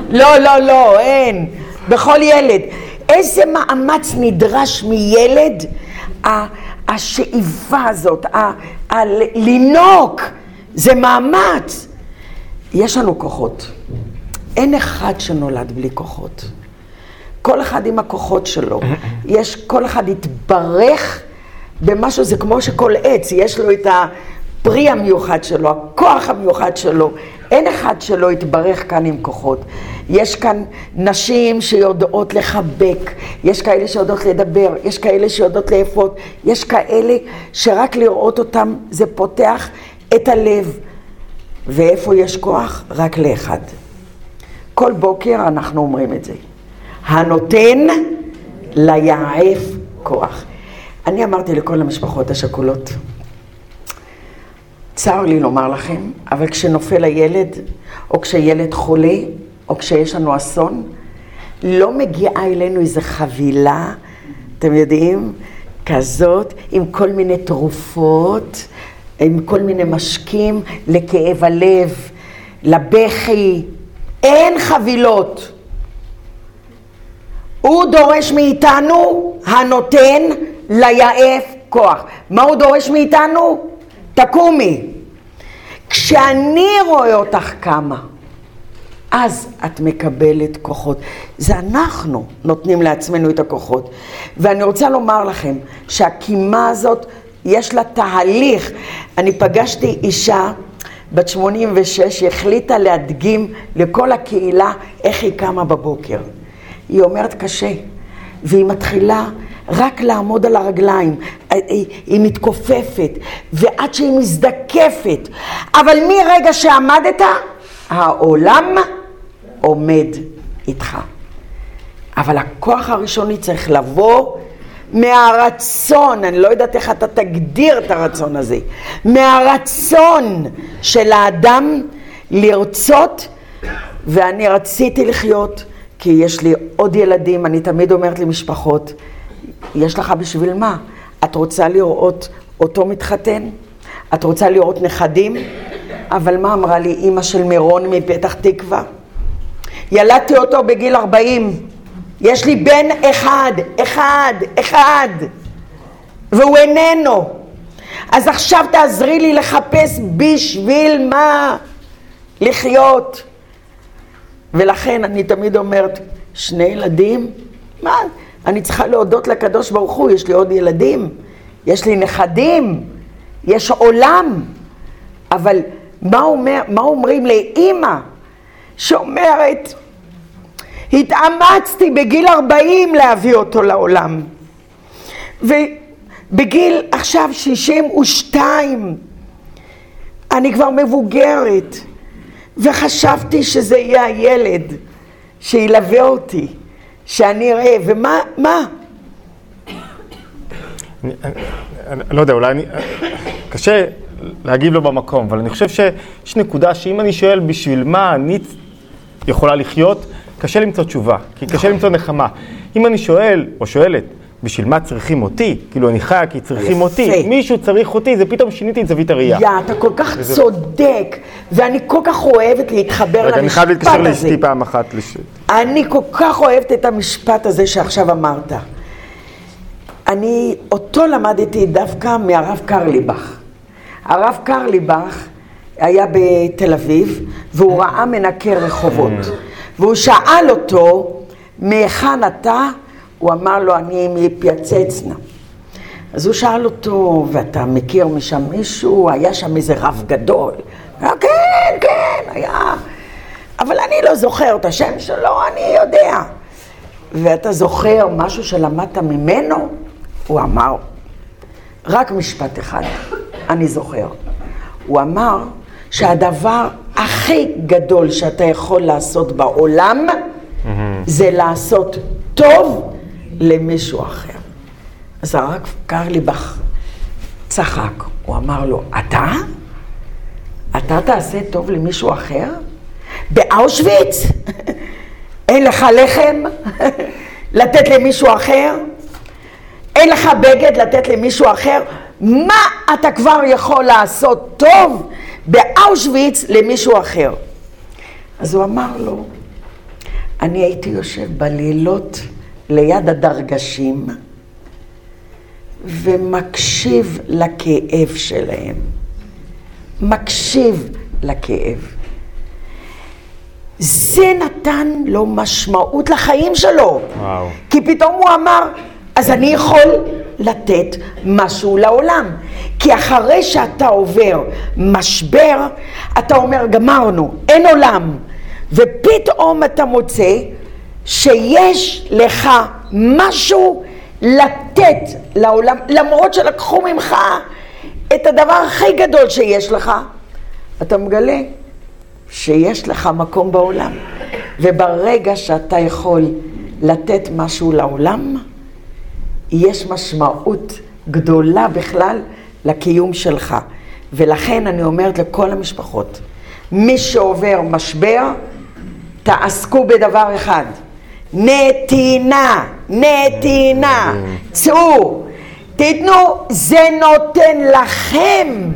לא, לא, לא, אין. בכל ילד. איזה מאמץ נדרש מילד? השאיפה הזאת, לינוק, זה מאמץ. יש לנו כוחות. אין אחד שנולד בלי כוחות. כל אחד עם הכוחות שלו. יש, כל אחד יתברך במשהו, זה כמו שכל עץ, יש לו את הפרי המיוחד שלו, הכוח המיוחד שלו. אין אחד שלא יתברך כאן עם כוחות. יש כאן נשים שיודעות לחבק, יש כאלה שיודעות לדבר, יש כאלה שיודעות לאפות, יש כאלה שרק לראות אותם זה פותח את הלב. ואיפה יש כוח? רק לאחד. כל בוקר אנחנו אומרים את זה. הנותן ליעף כוח. אני אמרתי לכל המשפחות השכולות, צר לי לומר לכם, אבל כשנופל הילד, או כשילד חולה, או כשיש לנו אסון, לא מגיעה אלינו איזו חבילה, אתם יודעים, כזאת, עם כל מיני תרופות, עם כל מיני משקים לכאב הלב, לבכי. אין חבילות. הוא דורש מאיתנו, הנותן ליעף כוח. מה הוא דורש מאיתנו? תקומי. כשאני רואה אותך קמה, אז את מקבלת כוחות. זה אנחנו נותנים לעצמנו את הכוחות. ואני רוצה לומר לכם שהקימה הזאת, יש לה תהליך. אני פגשתי אישה בת 86, החליטה להדגים לכל הקהילה איך היא קמה בבוקר. היא אומרת קשה, והיא מתחילה רק לעמוד על הרגליים, היא, היא מתכופפת, ועד שהיא מזדקפת, אבל מרגע שעמדת, העולם עומד איתך. אבל הכוח הראשוני צריך לבוא מהרצון, אני לא יודעת איך אתה תגדיר את הרצון הזה, מהרצון של האדם לרצות, ואני רציתי לחיות, כי יש לי עוד ילדים, אני תמיד אומרת למשפחות, יש לך בשביל מה? את רוצה לראות אותו מתחתן? את רוצה לראות נכדים? אבל מה אמרה לי אימא של מירון מפתח תקווה? ילדתי אותו בגיל 40, יש לי בן אחד, אחד, אחד, והוא איננו. אז עכשיו תעזרי לי לחפש בשביל מה לחיות. ולכן אני תמיד אומרת, שני ילדים? מה? אני צריכה להודות לקדוש ברוך הוא, יש לי עוד ילדים, יש לי נכדים, יש עולם. אבל מה, אומר, מה אומרים לאימא שאומרת, התאמצתי בגיל 40 להביא אותו לעולם. ובגיל עכשיו 62, אני כבר מבוגרת, וחשבתי שזה יהיה הילד שילווה אותי, שאני אראה, ומה, מה? אני, לא יודע, אולי אני... קשה להגיב לו במקום, אבל אני חושב שיש נקודה שאם אני שואל בשביל מה אני יכולה לחיות, קשה למצוא תשובה, כי קשה למצוא נחמה. אם אני שואל, או שואלת, בשביל מה צריכים אותי? כאילו, אני חיה כי צריכים אותי. מישהו צריך אותי, זה פתאום שיניתי את זווית הראייה. יא, אתה כל כך צודק, ואני כל כך אוהבת להתחבר למשפט הזה. אני חייב להתקשר לאשתי פעם אחת. אני כל כך אוהבת את המשפט הזה שעכשיו אמרת. אני אותו למדתי דווקא מהרב קרליבך. הרב קרליבך היה בתל אביב, והוא ראה מנקה רחובות. Mm. והוא שאל אותו, מהיכן אתה? הוא אמר לו, אני מפייצצנה. אז הוא שאל אותו, ואתה מכיר משם מישהו? היה שם איזה רב גדול. כן, כן, היה. אבל אני לא זוכר את השם שלו, אני יודע. ואתה זוכר משהו שלמדת ממנו? הוא אמר, רק משפט אחד, אני זוכר. הוא אמר שהדבר הכי גדול שאתה יכול לעשות בעולם, mm-hmm. זה לעשות טוב למישהו אחר. אז הרב קרליבך צחק, הוא אמר לו, אתה? אתה תעשה טוב למישהו אחר? באושוויץ? אין לך לחם לתת למישהו אחר? אין לך בגד לתת למישהו אחר? מה אתה כבר יכול לעשות טוב באושוויץ למישהו אחר. אז הוא אמר לו, אני הייתי יושב בלילות ליד הדרגשים ומקשיב לכאב שלהם. מקשיב לכאב. זה נתן לו משמעות לחיים שלו. וואו. כי פתאום הוא אמר, אז אני יכול לתת משהו לעולם. כי אחרי שאתה עובר משבר, אתה אומר, גמרנו, אין עולם. ופתאום אתה מוצא שיש לך משהו לתת לעולם, למרות שלקחו ממך את הדבר הכי גדול שיש לך, אתה מגלה שיש לך מקום בעולם. וברגע שאתה יכול לתת משהו לעולם, יש משמעות גדולה בכלל לקיום שלך. ולכן אני אומרת לכל המשפחות, מי שעובר משבר, תעסקו בדבר אחד, נתינה, נתינה, צאו, תיתנו, זה נותן לכם.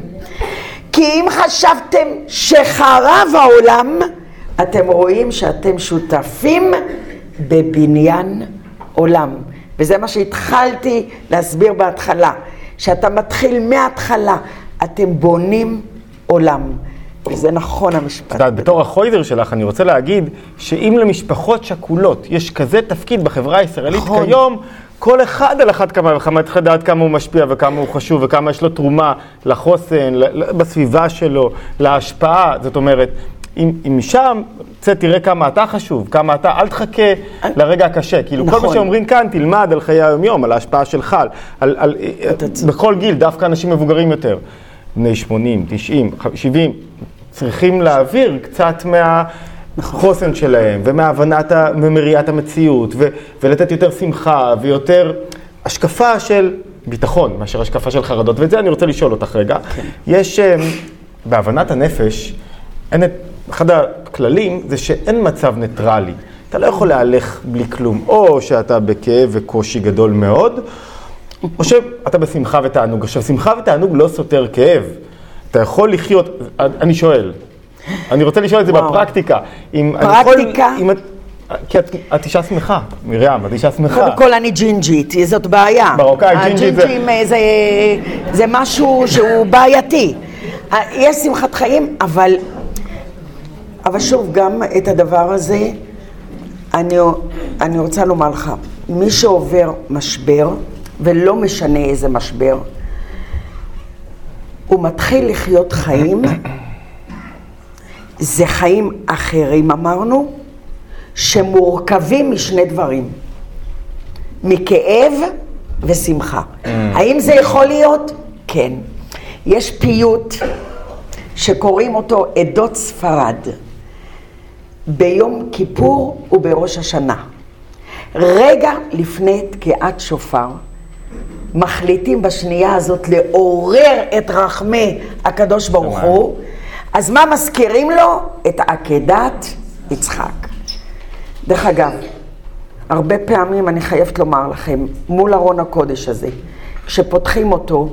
כי אם חשבתם שחרב העולם, אתם רואים שאתם שותפים בבניין עולם. וזה מה שהתחלתי להסביר בהתחלה, שאתה מתחיל מההתחלה, אתם בונים עולם. וזה נכון המשפט. את יודעת, בתור החוידר שלך, אני רוצה להגיד שאם למשפחות שכולות יש כזה תפקיד בחברה הישראלית נכון. כיום, כל אחד על אחת כמה וכמה צריך לדעת כמה הוא משפיע וכמה הוא חשוב וכמה יש לו תרומה לחוסן, בסביבה שלו, להשפעה. זאת אומרת, אם, אם משם, צא תראה כמה אתה חשוב, כמה אתה, אל תחכה לרגע הקשה. כאילו, כל נכון. מה שאומרים כאן, תלמד על חיי היום-יום, על ההשפעה שלך, על, על, על, בכל גיל, דווקא אנשים מבוגרים יותר, בני 80, 90, 70, צריכים להעביר קצת מהחוסן שלהם, ומהבנת, ומראיית המציאות, ו, ולתת יותר שמחה, ויותר השקפה של ביטחון, מאשר השקפה של חרדות. ואת זה אני רוצה לשאול אותך רגע. יש, אמ, בהבנת הנפש, אין את, אחד הכללים זה שאין מצב ניטרלי. אתה לא יכול להלך בלי כלום. או שאתה בכאב וקושי גדול מאוד, או שאתה בשמחה ותענוג. עכשיו, שמחה ותענוג לא סותר כאב. אתה יכול לחיות, אני שואל, אני רוצה לשאול את זה וואו. בפרקטיקה. אם אני יכול- פרקטיקה? אם את, כי את, את אישה שמחה, מרים, את אישה שמחה. קודם כל אני ג'ינג'ית, זאת בעיה. מרוקאי, ג'ינג'ית זה- הג'ינג'ים זה, זה משהו שהוא בעייתי. יש שמחת חיים, אבל, אבל שוב, גם את הדבר הזה, אני, אני רוצה לומר לך, מי שעובר משבר, ולא משנה איזה משבר, הוא מתחיל לחיות חיים, זה חיים אחרים אמרנו, שמורכבים משני דברים, מכאב ושמחה. האם זה יכול להיות? כן. יש פיוט שקוראים אותו עדות ספרד, ביום כיפור ובראש השנה. רגע לפני תקיעת שופר, מחליטים בשנייה הזאת לעורר את רחמי הקדוש ברוך הוא, אז מה מזכירים לו? את עקדת יצחק. דרך אגב, הרבה פעמים אני חייבת לומר לכם, מול ארון הקודש הזה, כשפותחים אותו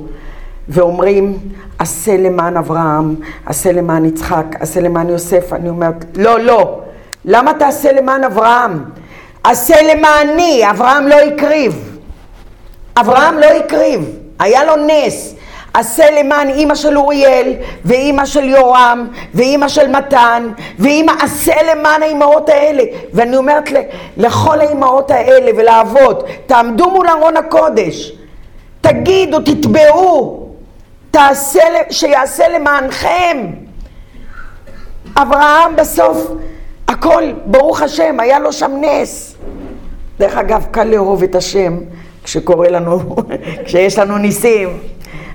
ואומרים, עשה למען אברהם, עשה למען יצחק, עשה למען יוסף, אני אומרת, לא, לא, למה תעשה למען אברהם? עשה למעני, אברהם לא הקריב. אברהם לא הקריב, היה לו נס. עשה למען אימא של אוריאל, ואימא של יורם, ואימא של מתן, ואימא, עשה למען האימהות האלה. ואני אומרת לכל האימהות האלה ולאבות, תעמדו מול ארון הקודש, תגידו, תתבעו, שיעשה למענכם. אברהם בסוף, הכל, ברוך השם, היה לו שם נס. דרך אגב, קל לאהוב את השם כשקורה לנו, כשיש לנו ניסים.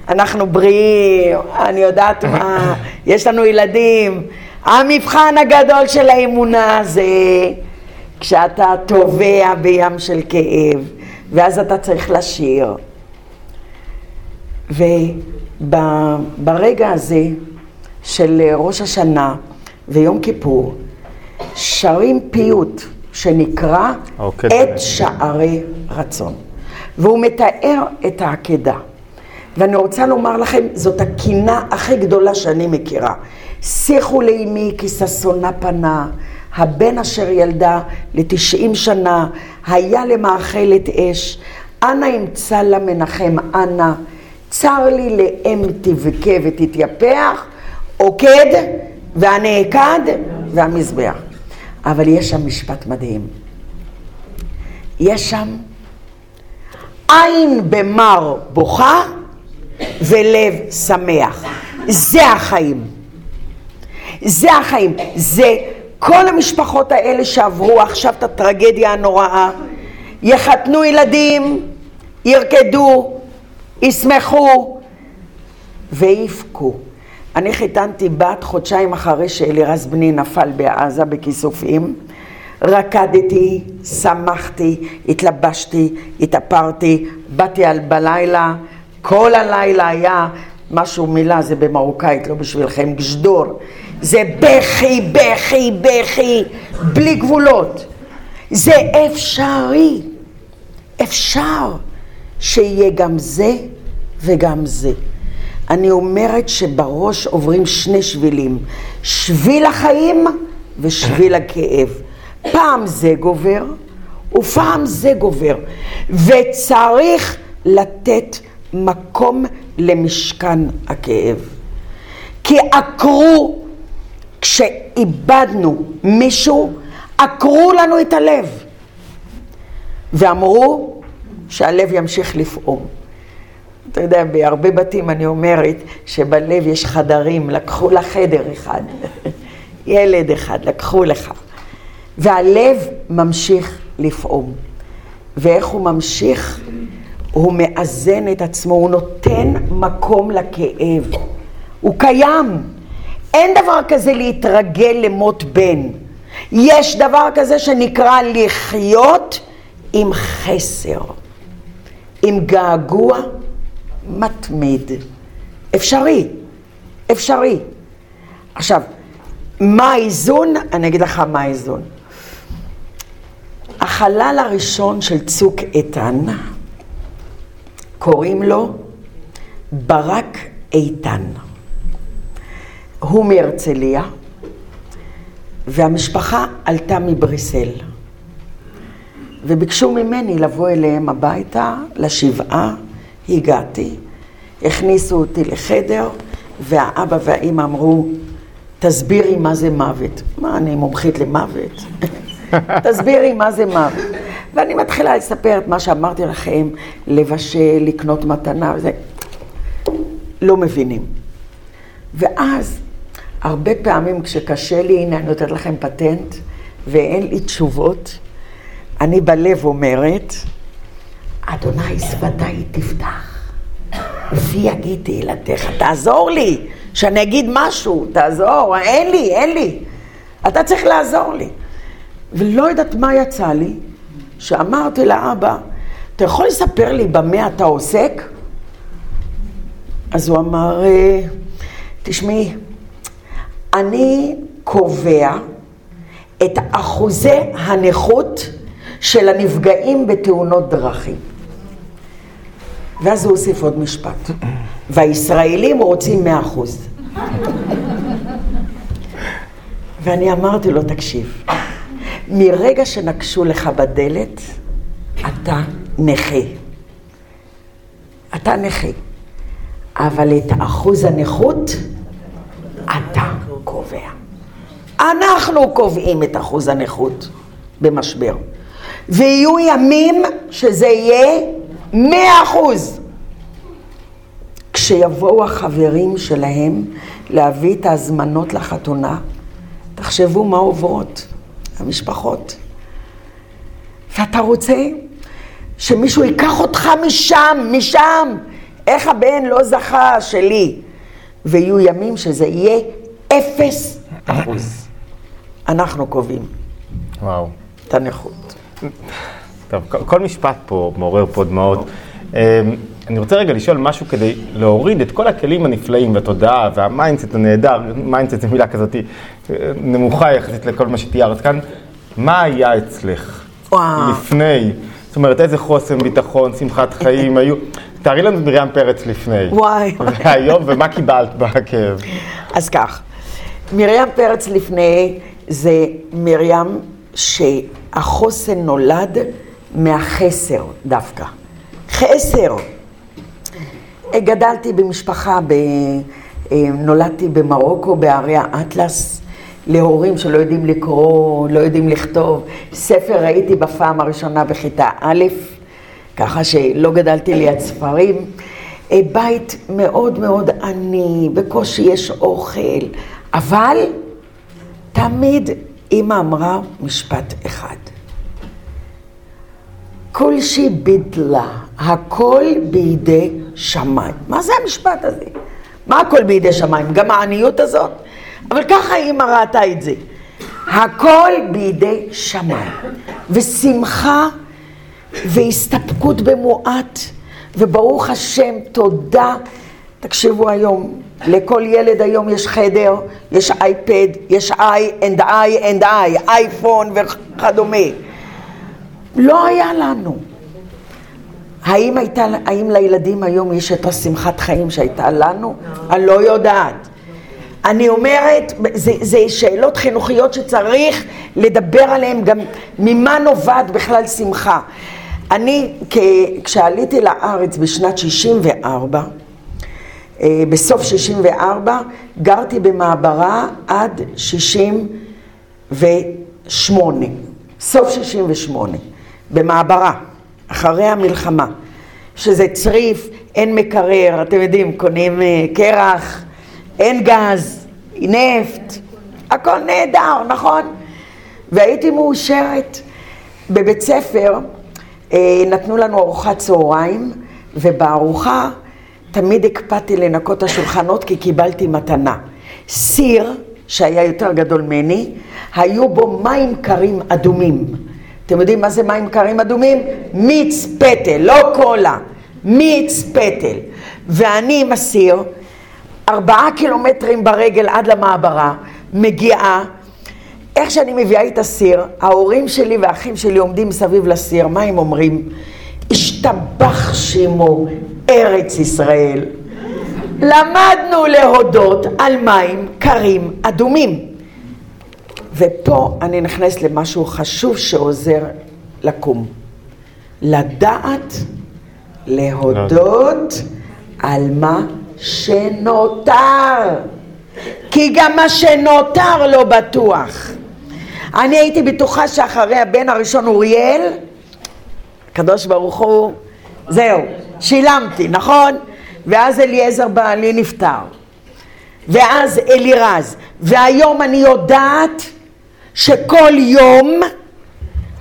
אנחנו בריאים, אני יודעת מה, יש לנו ילדים. המבחן הגדול של האמונה זה כשאתה טובע בים של כאב, ואז אתה צריך לשיר. וברגע הזה של ראש השנה ויום כיפור, שרים פיוט שנקרא אוקיי. את שערי רצון. והוא מתאר את העקדה. ואני רוצה לומר לכם, זאת הקינה הכי גדולה שאני מכירה. שיחו לאמי כי ששונה פנה, הבן אשר ילדה לתשעים שנה, היה למאכלת אש, אנא ימצא לה מנחם, אנא, צר לי לאם תבכה ותתייפח, עוקד והנעקד והמזבח. אבל יש שם משפט מדהים. יש שם עין במר בוכה ולב שמח. זה החיים. זה החיים. זה כל המשפחות האלה שעברו עכשיו את הטרגדיה הנוראה, יחתנו ילדים, ירקדו, ישמחו ויבכו. אני חיתנתי בת חודשיים אחרי שאלירז בני נפל בעזה בכיסופים. רקדתי, שמחתי, התלבשתי, התאפרתי, באתי על בלילה, כל הלילה היה משהו, מילה זה במרוקאית, לא בשבילכם, גשדור. זה בכי, בכי, בכי, בלי גבולות. זה אפשרי, אפשר שיהיה גם זה וגם זה. אני אומרת שבראש עוברים שני שבילים, שביל החיים ושביל הכאב. פעם זה גובר ופעם זה גובר, וצריך לתת מקום למשכן הכאב. כי עקרו, כשאיבדנו מישהו, עקרו לנו את הלב. ואמרו שהלב ימשיך לפעום. אתה יודע, בהרבה בתים אני אומרת שבלב יש חדרים, לקחו לה חדר אחד. ילד אחד, לקחו לך. והלב ממשיך לפעום. ואיך הוא ממשיך? הוא מאזן את עצמו, הוא נותן מקום לכאב. הוא קיים. אין דבר כזה להתרגל למות בן. יש דבר כזה שנקרא לחיות עם חסר, עם געגוע מתמיד. אפשרי, אפשרי. עכשיו, מה האיזון? אני אגיד לך מה האיזון. החלל הראשון של צוק איתן, קוראים לו ברק איתן. הוא מהרצליה, והמשפחה עלתה מבריסל. וביקשו ממני לבוא אליהם הביתה, לשבעה, הגעתי, הכניסו אותי לחדר, והאבא והאימא אמרו, תסבירי מה זה מוות. מה, אני מומחית למוות? תסבירי מה זה מוות. ואני מתחילה לספר את מה שאמרתי לכם, לבשל, לקנות מתנה וזה. לא מבינים. ואז, הרבה פעמים כשקשה לי, הנה אני נותנת לכם פטנט, ואין לי תשובות, אני בלב אומרת, אדוני שפתיי תפתח, ופי יגיד תהילתך, תעזור לי, שאני אגיד משהו, תעזור, אין לי, אין לי. אתה צריך לעזור לי. ולא יודעת מה יצא לי, שאמרתי לאבא, אתה יכול לספר לי במה אתה עוסק? אז הוא אמר, אה, תשמעי, אני קובע את אחוזי הנכות של הנפגעים בתאונות דרכים. ואז הוא הוסיף עוד משפט, והישראלים רוצים מאה אחוז. ואני אמרתי לו, תקשיב, מרגע שנקשו לך בדלת, אתה נכה. אתה נכה. אבל את אחוז הנכות, אתה קובע. אנחנו קובעים את אחוז הנכות במשבר. ויהיו ימים שזה יהיה מאה אחוז. כשיבואו החברים שלהם להביא את ההזמנות לחתונה, תחשבו מה עוברות המשפחות. ואתה רוצה שמישהו ייקח אותך משם, משם. איך הבן לא זכה שלי? ויהיו ימים שזה יהיה אפס אחוז. אנחנו קובעים. וואו. את הנכות. טוב, כל- משפט פה מעורר פה דמעות. אמ, אני רוצה רגע לשאול משהו כדי להוריד את כל הכלים הנפלאים והתודעה וה mindset הנהדר, mindset זו מילה כזאת נמוכה יחסית לכל מה שתיארת כאן. מה היה אצלך וואו. לפני? זאת אומרת, איזה חוסן, ביטחון, שמחת חיים היו? תארי לנו את מרים פרץ לפני. וואי. והיום, ומה קיבלת בכאב? אז כך, מרים פרץ לפני זה מרים שהחוסן נולד מהחסר דווקא. חסר. גדלתי במשפחה, ב... נולדתי במרוקו, בערי האטלס, להורים שלא יודעים לקרוא, לא יודעים לכתוב. ספר ראיתי בפעם הראשונה בכיתה א', ככה שלא גדלתי ליד ספרים. אה, בית מאוד מאוד עני, בקושי יש אוכל, אבל תמיד אימא אמרה משפט אחד. כל שהיא בידלה, הכל בידי שמיים. מה זה המשפט הזה? מה הכל בידי שמיים? גם העניות הזאת? אבל ככה אימא ראתה את זה. הכל בידי שמיים. ושמחה והסתפקות במועט, וברוך השם, תודה. תקשיבו היום, לכל ילד היום יש חדר, יש אייפד, יש I and I and I, אייפון וכדומה. לא היה לנו. האם, הייתה, האם לילדים היום יש את השמחת חיים שהייתה לנו? אני לא יודעת. אני אומרת, זה, זה שאלות חינוכיות שצריך לדבר עליהן גם ממה נובעת בכלל שמחה. אני, כ, כשעליתי לארץ בשנת 64, אה, בסוף 64, גרתי במעברה עד 68, סוף 68, במעברה, אחרי המלחמה, שזה צריף, אין מקרר, אתם יודעים, קונים אה, קרח, אין גז, נפט, הכ- הכל נהדר, נכון? והייתי מאושרת. בבית ספר אה, נתנו לנו ארוחת צהריים, ובארוחה תמיד הקפדתי לנקות את השולחנות כי קיבלתי מתנה. סיר, שהיה יותר גדול ממני, היו בו מים קרים אדומים. אתם יודעים מה זה מים קרים אדומים? מיץ פטל, לא קולה, מיץ פטל. ואני עם הסיר, ארבעה קילומטרים ברגל עד למעברה, מגיעה, איך שאני מביאה את הסיר, ההורים שלי והאחים שלי עומדים מסביב לסיר, מה הם אומרים? השתבח שמו ארץ ישראל. למדנו להודות על מים קרים אדומים. ופה אני נכנס למשהו חשוב שעוזר לקום. לדעת להודות על מה שנותר. כי גם מה שנותר לא בטוח. אני הייתי בטוחה שאחרי הבן הראשון אוריאל, הקדוש ברוך הוא, זהו, שילמתי, נכון? ואז אליעזר בעלי נפטר. ואז אלירז. והיום אני יודעת שכל יום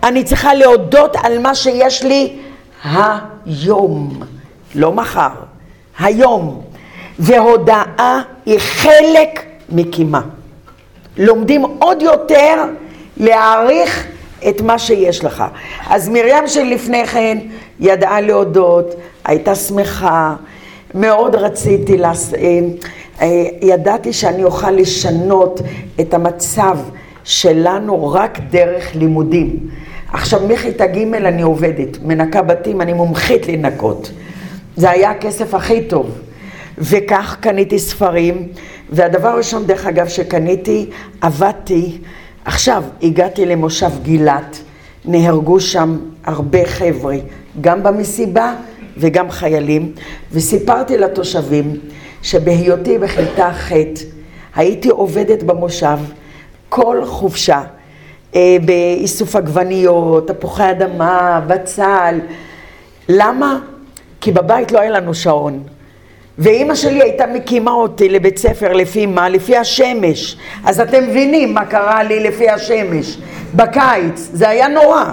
אני צריכה להודות על מה שיש לי היום, לא מחר, היום. והודאה היא חלק מקימה. לומדים עוד יותר להעריך את מה שיש לך. אז מרים שלפני כן ידעה להודות, הייתה שמחה, מאוד רציתי, לס... אה, אה, ידעתי שאני אוכל לשנות את המצב שלנו רק דרך לימודים. עכשיו מכיתה ג' אני עובדת, מנקה בתים, אני מומחית לנקות. זה היה הכסף הכי טוב. וכך קניתי ספרים, והדבר הראשון, דרך אגב, שקניתי, עבדתי, עכשיו הגעתי למושב גילת, נהרגו שם הרבה חבר'ה, גם במסיבה וגם חיילים, וסיפרתי לתושבים שבהיותי בכיתה ח' הייתי עובדת במושב כל חופשה אה, באיסוף עגבניות, תפוחי אדמה, בצל. למה? כי בבית לא היה לנו שעון. ואימא שלי הייתה מקימה אותי לבית ספר לפי מה? לפי השמש. אז אתם מבינים מה קרה לי לפי השמש. בקיץ, זה היה נורא.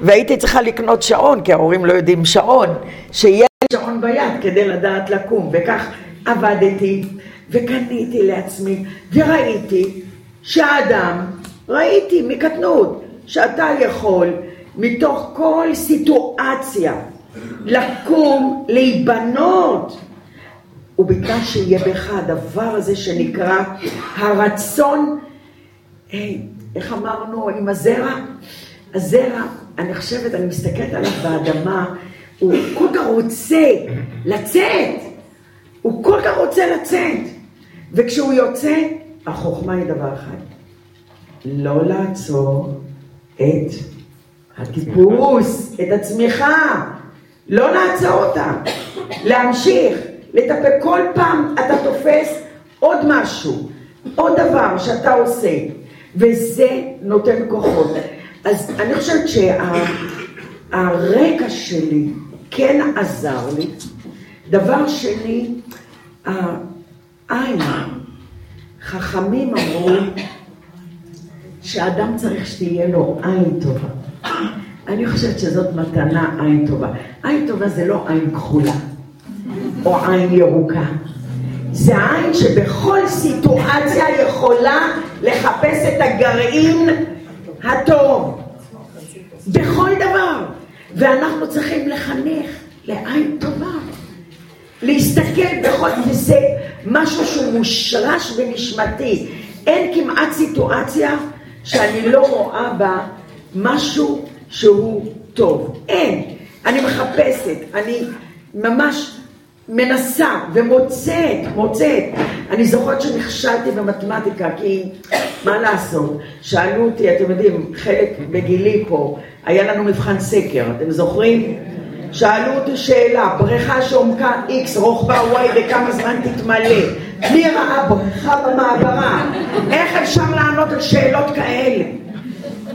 והייתי צריכה לקנות שעון, כי ההורים לא יודעים שעון, שיהיה שעון ביד כדי לדעת לקום. וכך עבדתי, וקניתי לעצמי, וראיתי שהאדם, ראיתי מקטנות, שאתה יכול מתוך כל סיטואציה לקום, להיבנות. ובתנאי שיהיה בך הדבר הזה שנקרא הרצון, אה, איך אמרנו עם הזרע? הזרע, אני חושבת, אני מסתכלת עליו באדמה, הוא כל כך רוצה לצאת, הוא כל כך רוצה לצאת, וכשהוא יוצא, החוכמה היא דבר אחד, לא לעצור את הטיפוס, את הצמיחה, לא לעצור אותה, להמשיך. לטפל. כל פעם אתה תופס עוד משהו, עוד דבר שאתה עושה, וזה נותן כוחות. אז אני חושבת שהרקע שלי כן עזר לי. דבר שני, העין. חכמים אמרו שאדם צריך שתהיה לו עין טובה. אני חושבת שזאת מתנה עין טובה. עין טובה זה לא עין כחולה. או עין ירוקה. זה עין שבכל סיטואציה יכולה לחפש את הגרעין הטוב. בכל דבר. ואנחנו צריכים לחנך לעין טובה. להסתכל בכל... וזה משהו שהוא מושרש בנשמתי. אין כמעט סיטואציה שאני לא רואה בה משהו שהוא טוב. אין. אני מחפשת, אני ממש מנסה ומוצאת, מוצאת. אני זוכרת שנכשלתי במתמטיקה, כי מה לעשות? שאלו אותי, אתם יודעים, חלק בגילי פה, היה לנו מבחן סקר, אתם זוכרים? שאלו אותי שאלה, בריכה שעומקה X, רוחבה Y, וכמה זמן תתמלא? מי ראה בריכה במעברה? איך אפשר לענות על שאלות כאלה?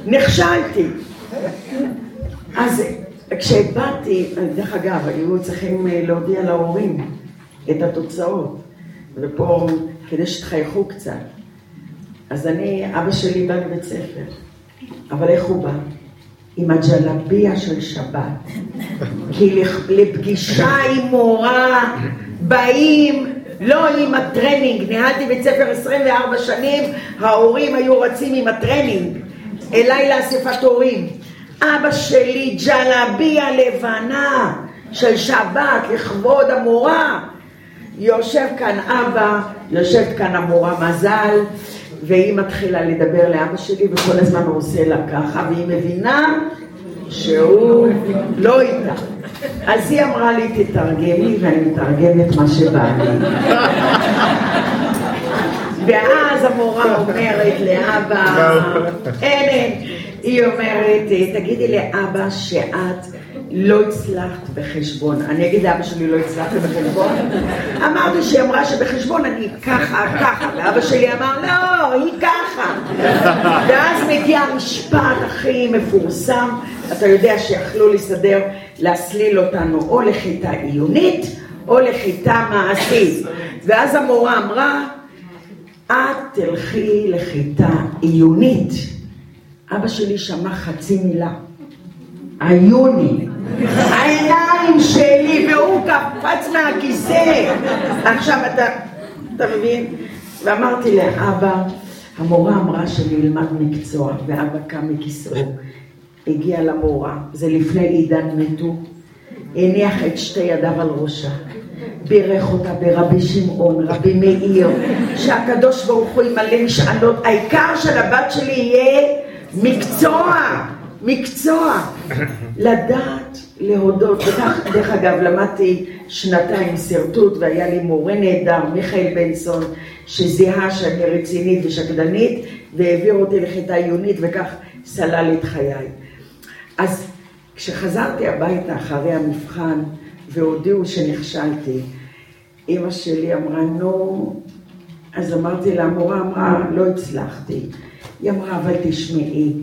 נכשלתי. אז כשבאתי, דרך אגב, היו צריכים אה, להודיע להורים את התוצאות, ופה, כדי שתחייכו קצת. אז אני, אבא שלי בא לבית ספר, אבל איך הוא בא? עם הג'לביה של שבת. כי לפגישה עם מורה באים לא עם הטרנינג, ניהלתי בית ספר 24 שנים, ההורים היו רצים עם הטרנינג אליי לאספת הורים. אבא שלי ג'לביה לבנה של שבת לכבוד המורה. יושב כאן אבא, יושבת כאן המורה מזל, והיא מתחילה לדבר לאבא שלי וכל הזמן הוא עושה לה ככה, והיא מבינה שהוא לא איתה. אז היא אמרה לי, תתרגמי, ואני מתרגמת מה שבא לי. ואז המורה אומרת לאבא, אין, אין, היא אומרת, תגידי לאבא שאת לא הצלחת בחשבון. אני אגיד לאבא שלי לא הצלחתי בחשבון? אמרתי שהיא אמרה שבחשבון אני ככה, ככה, ואבא שלי אמר, לא, היא ככה. ואז מגיע המשפט הכי מפורסם, אתה יודע שיכלו לסדר, להסליל אותנו או לכיתה עיונית או לכיתה מעשית. ואז המורה אמרה, את תלכי לכיתה עיונית. אבא שלי שמע חצי מילה. עיוני. העיניים שלי, והוא קפץ מהכיסא. עכשיו אתה, אתה מבין? ואמרתי לאבא, המורה אמרה שאני אלמד מקצוע, ואבא קם מכיסאו, הגיע למורה, זה לפני עידן מתו, הניח את שתי ידיו על ראשה, בירך אותה ברבי שמעון, רבי מאיר, שהקדוש ברוך הוא ימלא משאלות, העיקר שלבת שלי יהיה מקצוע. מקצוע, לדעת להודות, וכך דרך אגב למדתי שנתיים שרטוט והיה לי מורה נהדר, מיכאל בנסון, שזיהה שאני רצינית ושקדנית והעביר אותי לכיתה עיונית וכך סלל את חיי. אז כשחזרתי הביתה אחרי המבחן והודיעו שנכשלתי, אימא שלי אמרה נו, אז אמרתי לה, המורה אמרה לא הצלחתי, היא אמרה אבל תשמעי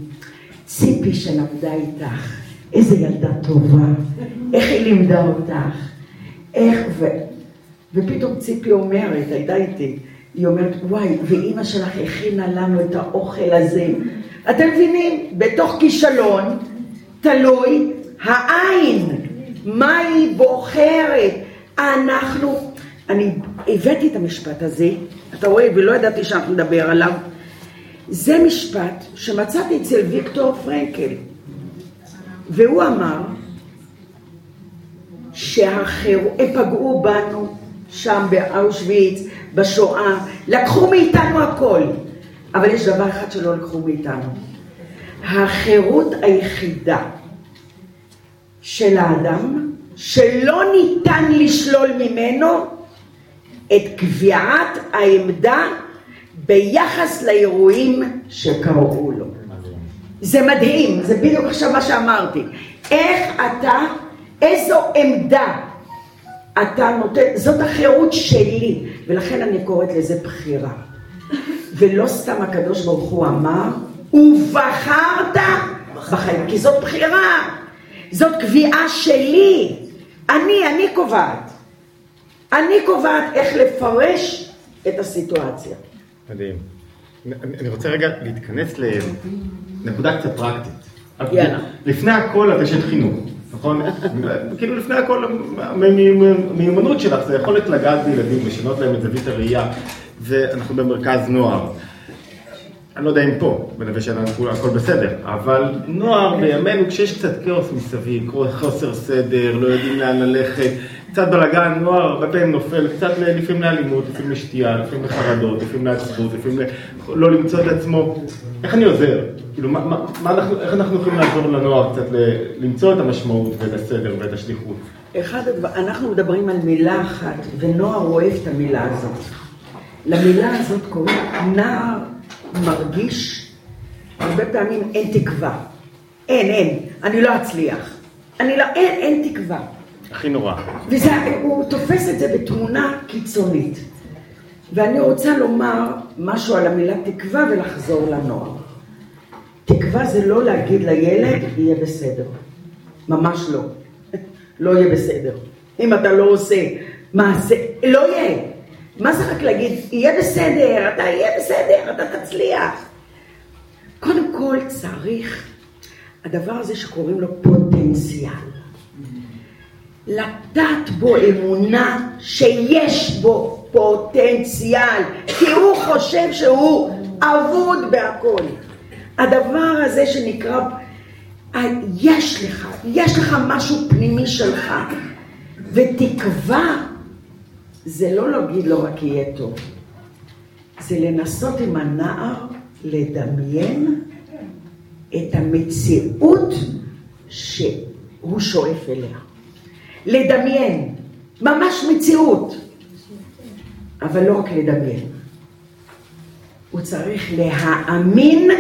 ציפי שלמדה איתך, איזה ילדה טובה, איך היא לימדה אותך, איך, ו... ופתאום ציפי אומרת, הייתה איתי, היא אומרת, וואי, ואימא שלך הכינה לנו את האוכל הזה. אתם מבינים? בתוך כישלון תלוי העין, מה היא בוחרת. אנחנו, אני הבאתי את המשפט הזה, אתה רואה, ולא ידעתי שאנחנו נדבר עליו. זה משפט שמצאתי אצל ויקטור פרנקל, והוא אמר שהם פגעו בנו שם באושוויץ, בשואה, לקחו מאיתנו הכל, אבל יש דבר אחד שלא לקחו מאיתנו. החירות היחידה של האדם, שלא ניתן לשלול ממנו את קביעת העמדה ביחס לאירועים שקראו לו. זה מדהים, זה בדיוק עכשיו מה שאמרתי. איך אתה, איזו עמדה אתה נותן, זאת החירות שלי, ולכן אני קוראת לזה בחירה. ולא סתם הקדוש ברוך הוא אמר, ובחרת בחיים, כי זאת בחירה, זאת קביעה שלי. אני, אני קובעת. אני קובעת איך לפרש את הסיטואציה. מדהים. אני רוצה רגע להתכנס לנקודה קצת פרקטית. יאללה. לפני הכל את אשת חינוך, נכון? כאילו לפני הכל המיומנות שלך זה יכולת לגעת בילדים, לשנות להם את זווית הראייה, ואנחנו במרכז נוער. אני לא יודע אם פה, בנווה שאנן הכל בסדר, אבל נוער בימינו כשיש קצת כאוס מסביב, חוסר סדר, לא יודעים לאן ללכת, קצת בלאגן, נוער הרבה פעמים נופל, קצת לפעמים לאלימות, לפעמים לשתייה, לפעמים לחרדות, לפעמים לעצבות, לפעמים לא למצוא את עצמו. איך אני עוזר? כאילו, מה, מה, מה אנחנו, איך אנחנו יכולים לעזור לנוער קצת למצוא את המשמעות ואת הסדר ואת השליחות? אחד אנחנו מדברים על מילה אחת, ונוער אוהב את המילה הזאת. למילה הזאת קוראים נער מרגיש, הרבה פעמים אין תקווה. אין, אין, אני לא אצליח. אני לא, אין, אין תקווה. הכי נורא. והוא תופס את זה בתמונה קיצונית. ואני רוצה לומר משהו על המילה תקווה ולחזור לנוער. תקווה זה לא להגיד לילד, יהיה בסדר. ממש לא. לא יהיה בסדר. אם אתה לא עושה מעשה, לא יהיה. מה זה רק להגיד, יהיה בסדר, אתה יהיה בסדר, אתה תצליח. קודם כל צריך, הדבר הזה שקוראים לו פוטנציאל. לטעת בו אמונה שיש בו פוטנציאל, כי הוא חושב שהוא אבוד בהכל. הדבר הזה שנקרא, יש לך, יש לך משהו פנימי שלך, ותקווה זה לא להגיד לו רק יהיה טוב, זה לנסות עם הנער לדמיין את המציאות שהוא שואף אליה. לדמיין, ממש מציאות, אבל לא רק לדמיין. הוא צריך להאמין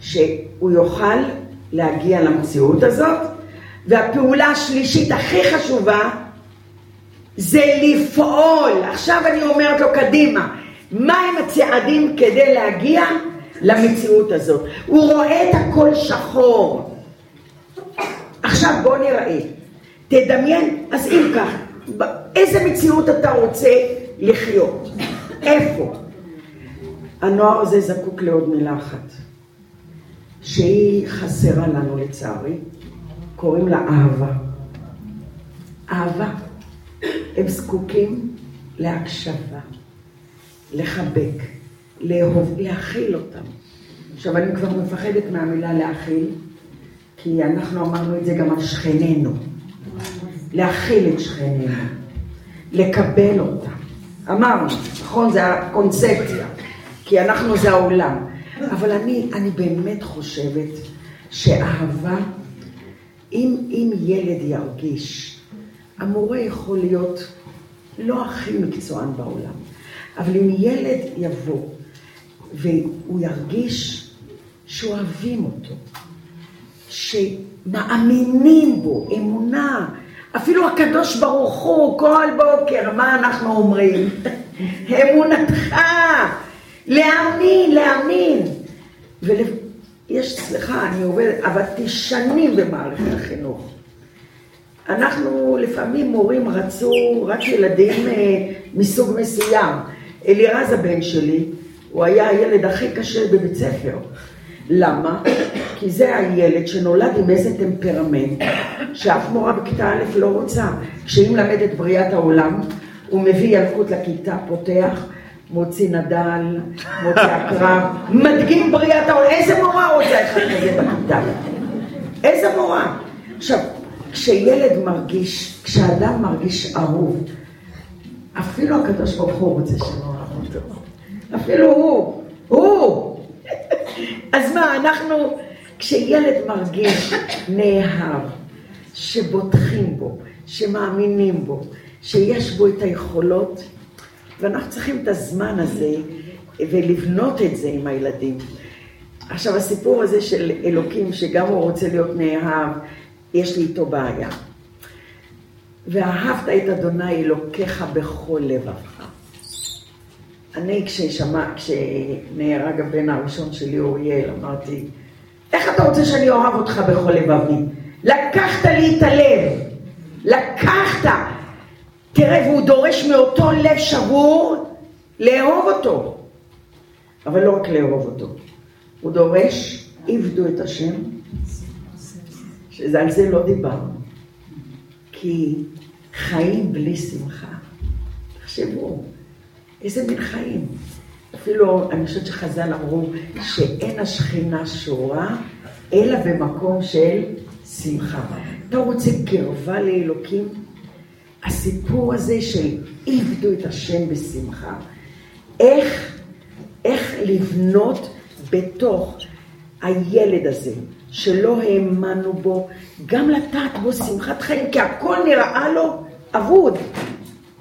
שהוא יוכל להגיע למציאות הזאת, והפעולה השלישית הכי חשובה זה לפעול. עכשיו אני אומרת לו קדימה, מהם הצעדים כדי להגיע למציאות הזאת? הוא רואה את הכל שחור. עכשיו בוא נראה. תדמיין, אז אם כך, איזה מציאות אתה רוצה לחיות? איפה? הנוער הזה זקוק לעוד מילה אחת, שהיא חסרה לנו לצערי, קוראים לה אהבה. אהבה. הם זקוקים להקשבה, לחבק, לאהוב, להכיל אותם. עכשיו, אני כבר מפחדת מהמילה להכיל, כי אנחנו אמרנו את זה גם על שכנינו. להכיל את שכנינו, לקבל אותם. אמרנו, נכון? זה הקונספציה, כי אנחנו זה העולם. אבל אני, אני באמת חושבת שאהבה, אם, אם ילד ירגיש, המורה יכול להיות לא הכי מקצוען בעולם, אבל אם ילד יבוא והוא ירגיש שאוהבים אותו, שמאמינים בו, אמונה, אפילו הקדוש ברוך הוא כל בוקר, מה אנחנו אומרים? אמונתך, להאמין, להאמין. ויש, סליחה, אני עובדת, עבדתי שנים במערכת החינוך. אנחנו לפעמים מורים רצו רק ילדים אה, מסוג מסוים. אלירז הבן שלי, הוא היה הילד הכי קשה בבית ספר. למה? כי זה הילד שנולד עם איזה טמפרמנט שאף מורה בכיתה א' לא רוצה. כשהיא מלמדת בריאת העולם, הוא מביא ילקוט לכיתה, פותח, מוציא נדל, מוציא עקרב, מדגים בריאת העולם. איזה מורה רוצה אחד כזה בכיתה? איזה מורה? עכשיו, כשילד מרגיש, כשאדם מרגיש אהוב, אפילו הקדוש ברוך הוא רוצה שנאהב אותו. אפילו הוא, הוא. אז מה, אנחנו, כשילד מרגיש נאהב, שבוטחים בו, שמאמינים בו, שיש בו את היכולות, ואנחנו צריכים את הזמן הזה ולבנות את זה עם הילדים. עכשיו, הסיפור הזה של אלוקים, שגם הוא רוצה להיות נאהב, יש לי איתו בעיה. ואהבת את אדוני אלוקיך בכל לבבך. אני כששמע, כשנהרג הבן הראשון שלי אוריאל, אמרתי, איך אתה רוצה שאני אוהב אותך בכל לבבי? לקחת לי את הלב, לקחת. תראה, והוא דורש מאותו לב שבור לאהוב אותו. אבל לא רק לאהוב אותו, הוא דורש, עבדו את השם, שעל זה לא דיברנו. כי חיים בלי שמחה, תחשבו, איזה מין חיים. אפילו, אני חושבת שחז"ל אמרו שאין השכינה שורה, אלא במקום של שמחה. אתה רוצה קרבה לאלוקים? הסיפור הזה של עבדו את השם בשמחה. איך, איך לבנות בתוך הילד הזה, שלא האמנו בו, גם לטעת בו שמחת חיים, כי הכל נראה לו אבוד.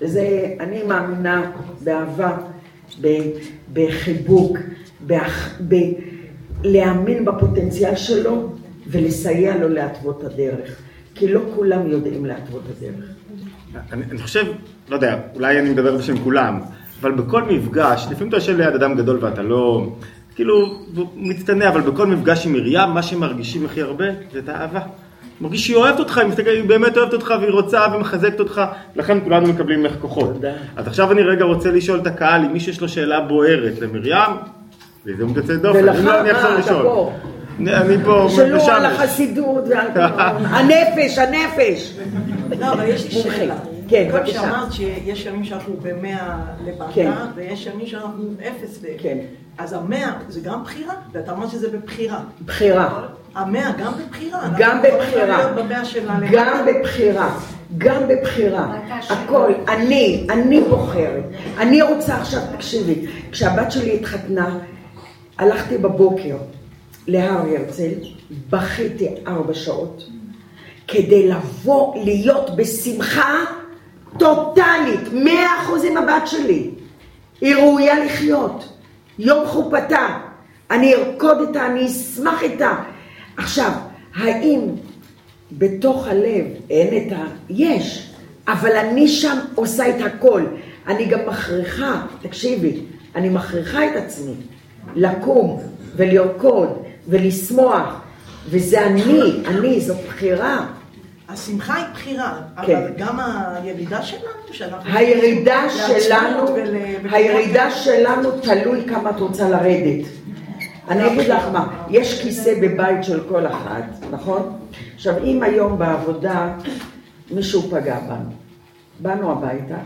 וזה, אני מאמינה באהבה, בחיבוק, להאמין בפוטנציאל שלו ולסייע לו להתוות הדרך. כי לא כולם יודעים להתוות הדרך. אני, אני חושב, לא יודע, אולי אני מדבר בשם כולם, אבל בכל מפגש, לפעמים אתה יושב ליד אדם גדול ואתה לא, כאילו, מצטנע, אבל בכל מפגש עם מרים, מה שמרגישים הכי הרבה זה את האהבה. מרגיש שהיא אוהבת אותך, היא, מסתכל, היא באמת אוהבת אותך והיא רוצה ומחזקת אותך, לכן כולנו מקבלים ממך כוחות. תודה. אז עכשיו אני רגע רוצה לשאול את הקהל, אם מישהו יש לו שאלה בוערת למרים, והזדמנות יוצאת דופן, ולך, לא אני אחזור אתה לשאול. פה. אני אני פה, שלו בשמש. על החסידות הנפש, הנפש. לא, אבל יש לי. שאלה. כן, גם בבקשה. שאמרת שיש ימים שאנחנו במאה למטה, כן. ויש ימים שאנחנו אפס ל... כן. אז המאה זה גם בחירה? ואתה אמרת שזה בבחירה. בחירה. המאה גם בבחירה. גם בבחירה. גם בבחירה. גם בבחירה. הכל. אני, אני בוחרת. אני רוצה עכשיו, תקשיבי, כשהבת שלי התחתנה, הלכתי בבוקר להר הרצל, בכיתי ארבע שעות, כדי לבוא להיות בשמחה טוטאלית, מאה אחוז עם הבת שלי. היא ראויה לחיות. יום חופתה. אני ארקוד איתה, אני אשמח איתה. עכשיו, האם בתוך הלב אין את ה... יש, אבל אני שם עושה את הכל. אני גם מכריחה, תקשיבי, אני מכריחה את עצמי לקום ולרקוד ולשמוח, וזה אני, אני, זו בחירה. השמחה היא בחירה, כן. אבל גם הירידה שלנו, שאנחנו... הירידה שלנו, ול- הירידה שלנו תלוי כמה את רוצה לרדת. אני אגיד לך מה, יש כיסא בבית של כל אחת, נכון? עכשיו, אם היום בעבודה מישהו פגע בנו, באנו הביתה,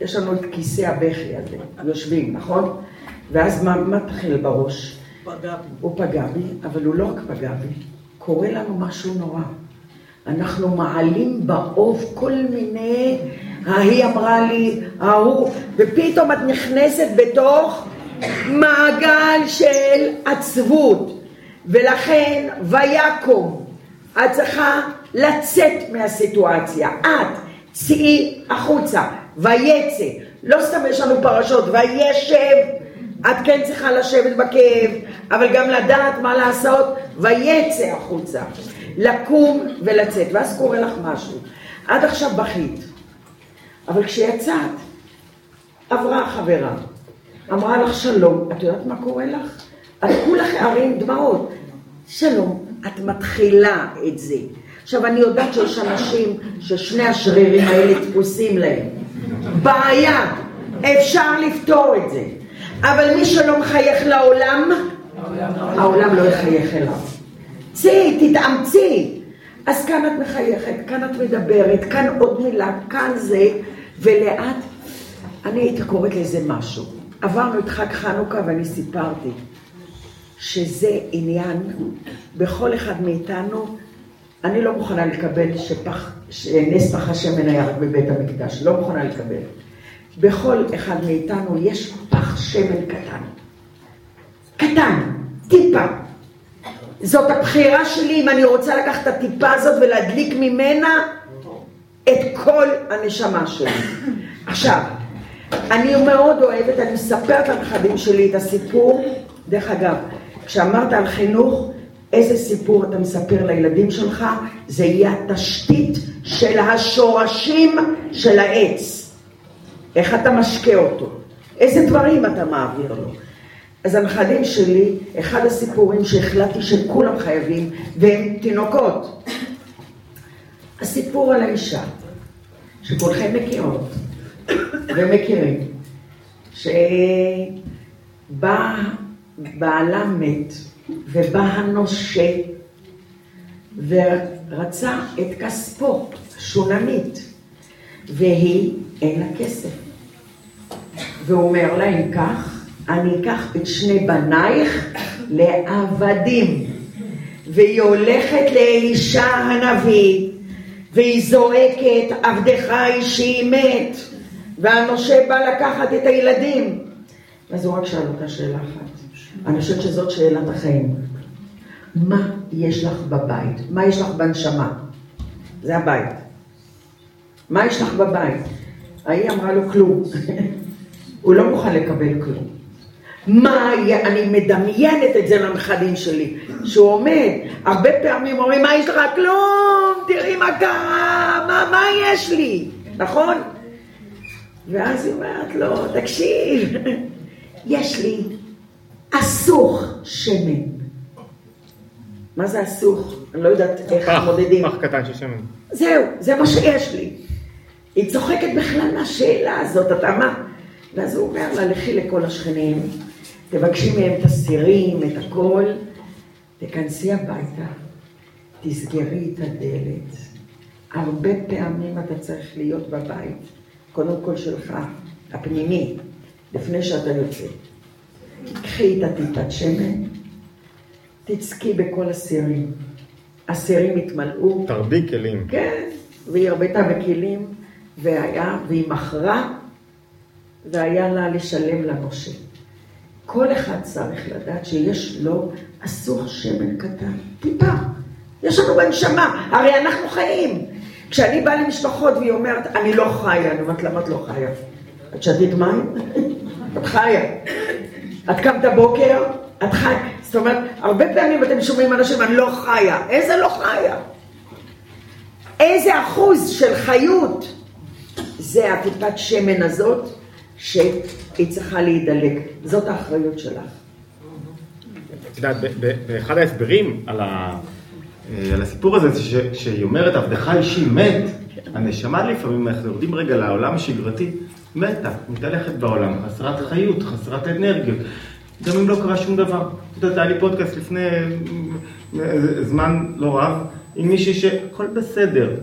יש לנו את כיסא הבכי הזה, יושבים, נכון? ואז מה מתחיל בראש? פגע בי. הוא פגע בי, אבל הוא לא רק פגע בי, קורה לנו משהו נורא. אנחנו מעלים באוב כל מיני, ההיא אמרה לי, ההוא, ופתאום את נכנסת בתוך מעגל של עצבות. ולכן, ויקום, את צריכה לצאת מהסיטואציה. את, צאי החוצה, ויצא. לא סתם יש לנו פרשות, וישב, את כן צריכה לשבת בכאב, אבל גם לדעת מה לעשות, ויצא החוצה. לקום ולצאת, ואז קורה לך משהו. עד עכשיו בכית, אבל כשיצאת, עברה חברה, אמרה לך שלום, את יודעת מה קורה לך? את כולך הרים דמעות. שלום, את מתחילה את זה. עכשיו, אני יודעת שיש אנשים ששני השרירים האלה דפוסים להם. בעיה, אפשר לפתור את זה. אבל מי שלא מחייך לעולם, העולם לא יחייך אליו. צאי, תתאמצי. אז כאן את מחייכת, כאן את מדברת, כאן עוד מילה, כאן זה, ולאט, אני הייתי קוראת לזה משהו. עברנו את חג חנוכה ואני סיפרתי שזה עניין, בכל אחד מאיתנו, אני לא מוכנה לקבל שפח, שנס פח השמן היה רק בבית המקדש, לא מוכנה לקבל. בכל אחד מאיתנו יש פח שמן קטן. קטן, טיפה. זאת הבחירה שלי אם אני רוצה לקחת את הטיפה הזאת ולהדליק ממנה את כל הנשמה שלי. עכשיו, אני מאוד אוהבת, אני מספרת לנכדים שלי את הסיפור. דרך אגב, כשאמרת על חינוך, איזה סיפור אתה מספר לילדים שלך, זה יהיה התשתית של השורשים של העץ. איך אתה משקה אותו, איזה דברים אתה מעביר לו. אז הנכדים שלי, אחד הסיפורים שהחלטתי שכולם חייבים, והם תינוקות. הסיפור על האישה, שכולכם מכירות ומכירים, שבא בעלה מת, ובא הנושה, ורצה את כספו, שונמית, והיא אין לה כסף. והוא אומר לה, אם כך, אני אקח את שני בנייך לעבדים. והיא הולכת לאלישע הנביא, והיא זועקת, עבדך אישי מת, והנושה בא לקחת את הילדים. אז הוא רק שאל אותה שאלה אחת. אני חושבת שזאת שאלת החיים. מה יש לך בבית? מה יש לך בנשמה? זה הבית. מה יש לך בבית? ההיא אמרה לו כלום. הוא לא מוכן לקבל כלום. מה, היה- אני מדמיינת את זה לנכדים שלי, שהוא עומד, הרבה פעמים אומרים, מה יש לך? כלום, תראי מה קרה, מה, מה יש לי, נכון? ואז היא אומרת לו, תקשיב, יש לי אסוך שמן. מה זה הסוך? אני לא יודעת איך מודדים. פח קטן של שמן. זהו, זה מה שיש לי. היא צוחקת בכלל מהשאלה הזאת, אתה מה? ואז הוא אומר לה, לכי לכל השכנים, תבקשי מהם את הסירים, את הכל, תכנסי הביתה, תסגרי את הדלת. הרבה פעמים אתה צריך להיות בבית, קודם כל שלך, הפנימי, לפני שאתה יוצא. קחי את הטיפת שמן, תצקי בכל הסירים. הסירים יתמלאו, תרבי כלים. כן, והיא הרבתה בכלים, והיה, והיא מכרה, והיה לה לשלם לנושה. כל אחד צריך לדעת שיש לו אסור שמן קטן, טיפה. יש לנו בנשמה, הרי אנחנו חיים. כשאני באה למשפחות והיא אומרת, אני לא חיה, אני אומרת, למה את לא חיה? את שתית מים? את חיה. את קמת בוקר, את חיה. זאת אומרת, הרבה פעמים אתם שומעים אנשים, אני לא חיה. איזה לא חיה? איזה אחוז של חיות זה הטיפת שמן הזאת שהיא צריכה להידלק. זאת האחריות שלך. את יודעת, באחד ההסברים אה, על הסיפור הזה, זה שהיא אומרת, עבדך אישי מת, הנשמה לפעמים, אנחנו יורדים רגע לעולם השגרתי, מתה, מתהלכת בעולם, חסרת חיות, חסרת אנרגיות. גם אם לא קרה שום דבר. את יודעת, היה לי פודקאסט לפני אה, זמן לא רב, עם מישהי שהכל בסדר,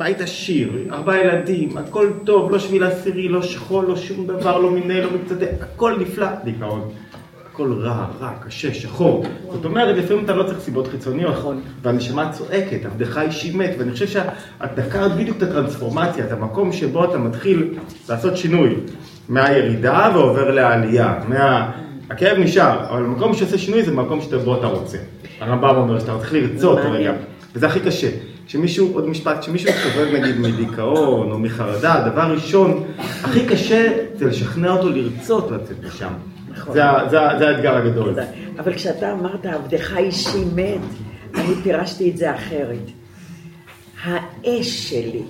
בית עשיר, ארבעה ילדים, הכל טוב, לא שביל עשירי, לא שכול, לא שום דבר, לא מיניה, לא מצטדק, הכל נפלא, דיכאון. הכל רע, רע, קשה, שחור. זאת אומרת, לפעמים אתה לא צריך סיבות חיצוניות. נכון. והנשמה צועקת, עבדך אישי מת, ואני חושב שאת דקרת בדיוק את הטרנספורמציה, את המקום שבו אתה מתחיל לעשות שינוי. מהירידה ועובר לעלייה. מה... הכאב נשאר, אבל המקום שעושה שינוי זה מקום שבו אתה רוצה. הרמב"ם אומר שאתה צריך לרצות. רגע, וזה הכי קשה. כשמישהו, עוד משפט, כשמישהו סובל נגיד מדיכאון או מחרדה, הדבר ראשון, הכי קשה זה לשכנע אותו לרצות לצאת משם. נכון. זה, האתגר הגדול. אבל כשאתה אמרת עבדך אישי מת, אני פירשתי את זה אחרת. האש שלי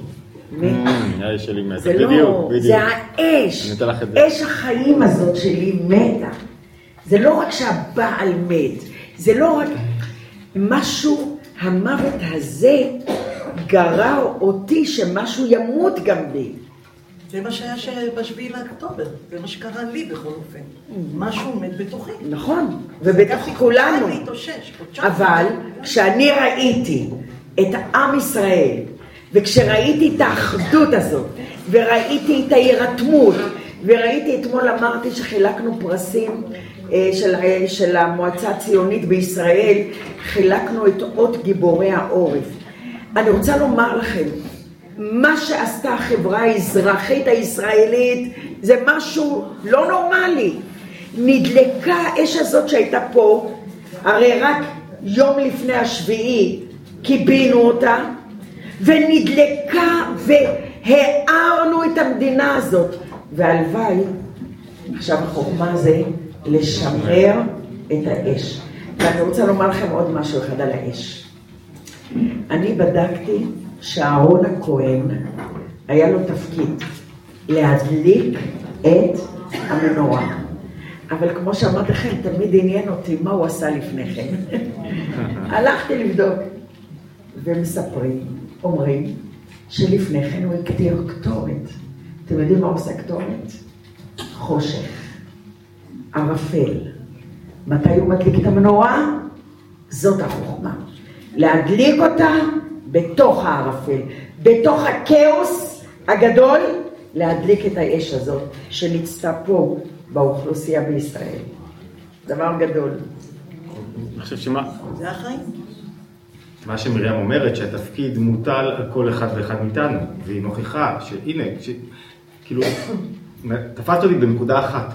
מתה. האש שלי מתה. זה בדיוק, לא, בדיוק. זה האש. אש החיים הזאת שלי מתה. זה לא רק שהבעל מת, זה לא רק משהו, המוות הזה גרר אותי שמשהו ימות גם בי. זה מה שהיה בשביעי לאוקטובר, זה מה שקרה לי בכל אופן. משהו מת בתוכי. נכון, ובתוך כולנו. אבל כשאני ראיתי את עם ישראל, וכשראיתי את האחדות הזאת, וראיתי את ההירתמות, וראיתי, אתמול אמרתי שחילקנו פרסים של, אה, של המועצה הציונית בישראל, חילקנו את אות גיבורי העורף. אני רוצה לומר לכם, מה שעשתה החברה האזרחית הישראלית זה משהו לא נורמלי. נדלקה האש הזאת שהייתה פה, הרי רק יום לפני השביעי כיבינו אותה, ונדלקה והארנו את המדינה הזאת. והלוואי, עכשיו החוכמה זה לשמר את האש. ואני רוצה לומר לכם עוד משהו אחד על האש. אני בדקתי שאהרון הכהן, היה לו תפקיד להדליק את המנורה. אבל כמו שאמרתי לכם, תמיד עניין אותי מה הוא עשה לפני כן. הלכתי לבדוק, ומספרים, אומרים, שלפני כן הוא הגדיר קטורת. אתם יודעים מה עושה קטורת? חושך, ערפל. מתי הוא מדליק את המנורה? זאת החוכמה. להדליק אותה בתוך הערפל, בתוך הכאוס הגדול, להדליק את האש הזאת שנצתה פה באוכלוסייה בישראל. דבר גדול. אני חושב שמה זה החיים. מה שמרים אומרת, שהתפקיד מוטל על כל אחד ואחד מאיתנו, והיא מוכיחה שהנה, ש... כאילו, תפסת אותי בנקודה אחת,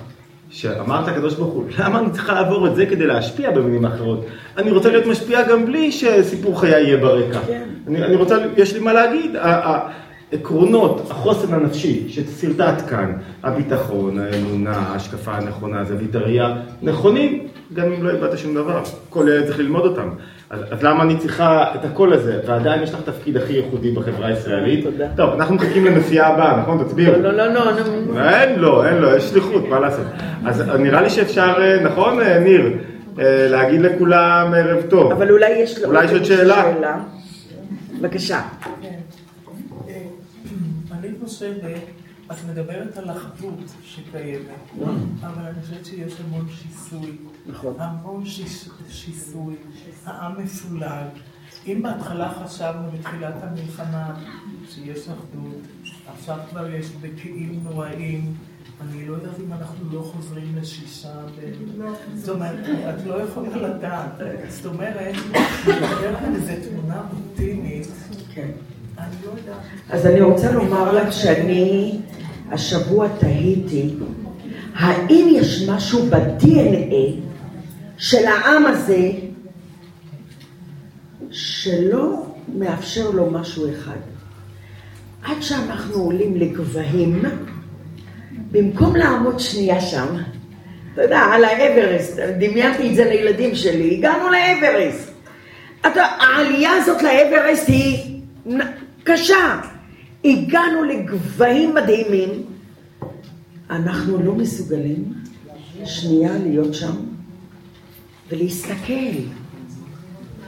שאמרת הקדוש ברוך הוא, למה אני צריכה לעבור את זה כדי להשפיע במילים אחרות? אני רוצה להיות משפיע גם בלי שסיפור חיי יהיה ברקע. כן. אני, אני רוצה, יש לי מה להגיד. העקרונות, החוסן הנפשי שסרטט כאן, הביטחון, האמונה, ההשקפה הנכונה, זווית הראייה, נכונים, גם אם לא איבדת שום דבר. כל ילד צריך ללמוד אותם. אז, אז למה אני צריכה את הקול הזה? ועדיין יש לך תפקיד הכי ייחודי בחברה הישראלית. תודה. טוב, אנחנו מחכים לנסיעה הבאה, נכון? תצביעו. לא, לא, לא, לא, נו. אין לו, אין לו, יש שליחות, מה לעשות. אז נראה לי שאפשר, אה, נכון, אה, ניר? אה, להגיד לכולם ערב טוב. אבל אולי יש לו... אולי יש עוד שאלה? בבקשה. כן. אני חושבת, את מדברת על אחדות שקיימת, אבל אני חושבת שיש המון שיסוי. נכון. המון שיש- שיסוי, העם מפולג. אם בהתחלה חשבנו בתחילת המלחמה שיש אחדות, עכשיו כבר יש בקיאים נוראים. אני לא יודעת אם אנחנו לא חוזרים לשישה ב... זאת אומרת, את לא יכולה לדעת. זאת אומרת, מדבר על איזו תמונה אופטימית. אז אני רוצה לומר לך שאני השבוע תהיתי, האם יש משהו ב-DNA של העם הזה שלא מאפשר לו משהו אחד. עד שאנחנו עולים לגבהים, במקום לעמוד שנייה שם, אתה יודע, על האברסט, דמיינתי את זה לילדים שלי, הגענו לאברסט. אתה, העלייה הזאת לאברסט היא קשה. הגענו לגבהים מדהימים, אנחנו לא מסוגלים שנייה להיות שם ולהסתכל.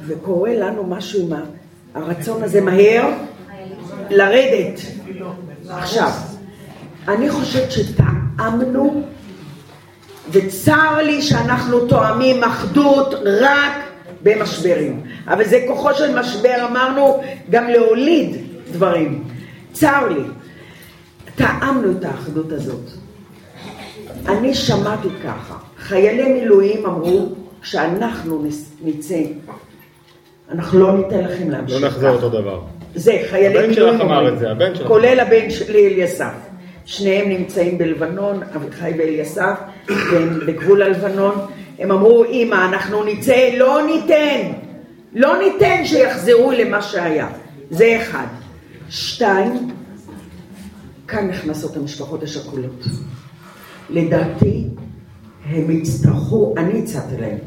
וקורה לנו משהו עם הרצון הזה מהר לרדת. עכשיו, אני חושבת שטעמנו, וצר לי שאנחנו תואמים אחדות רק במשברים. אבל זה כוחו של משבר, אמרנו, גם להוליד דברים. צר לי. טעמנו את האחדות הזאת. אני שמעתי ככה, חיילי מילואים אמרו, כשאנחנו נצא, אנחנו לא ניתן לכם להמשיך לא נחזור אותו דבר. זה, חיילי הבן מילואים שלך אמר אומרים. את זה, הבן שלך. כולל הבן שלי אליסף. שניהם נמצאים בלבנון, אביחי ואליסף, והם בגבול הלבנון. הם אמרו, אמא, אנחנו נצא, לא ניתן. לא ניתן שיחזרו למה שהיה. זה אחד. שתיים, כאן נכנסות המשפחות השכולות. לדעתי, הם יצטרכו, אני הצעתי להם,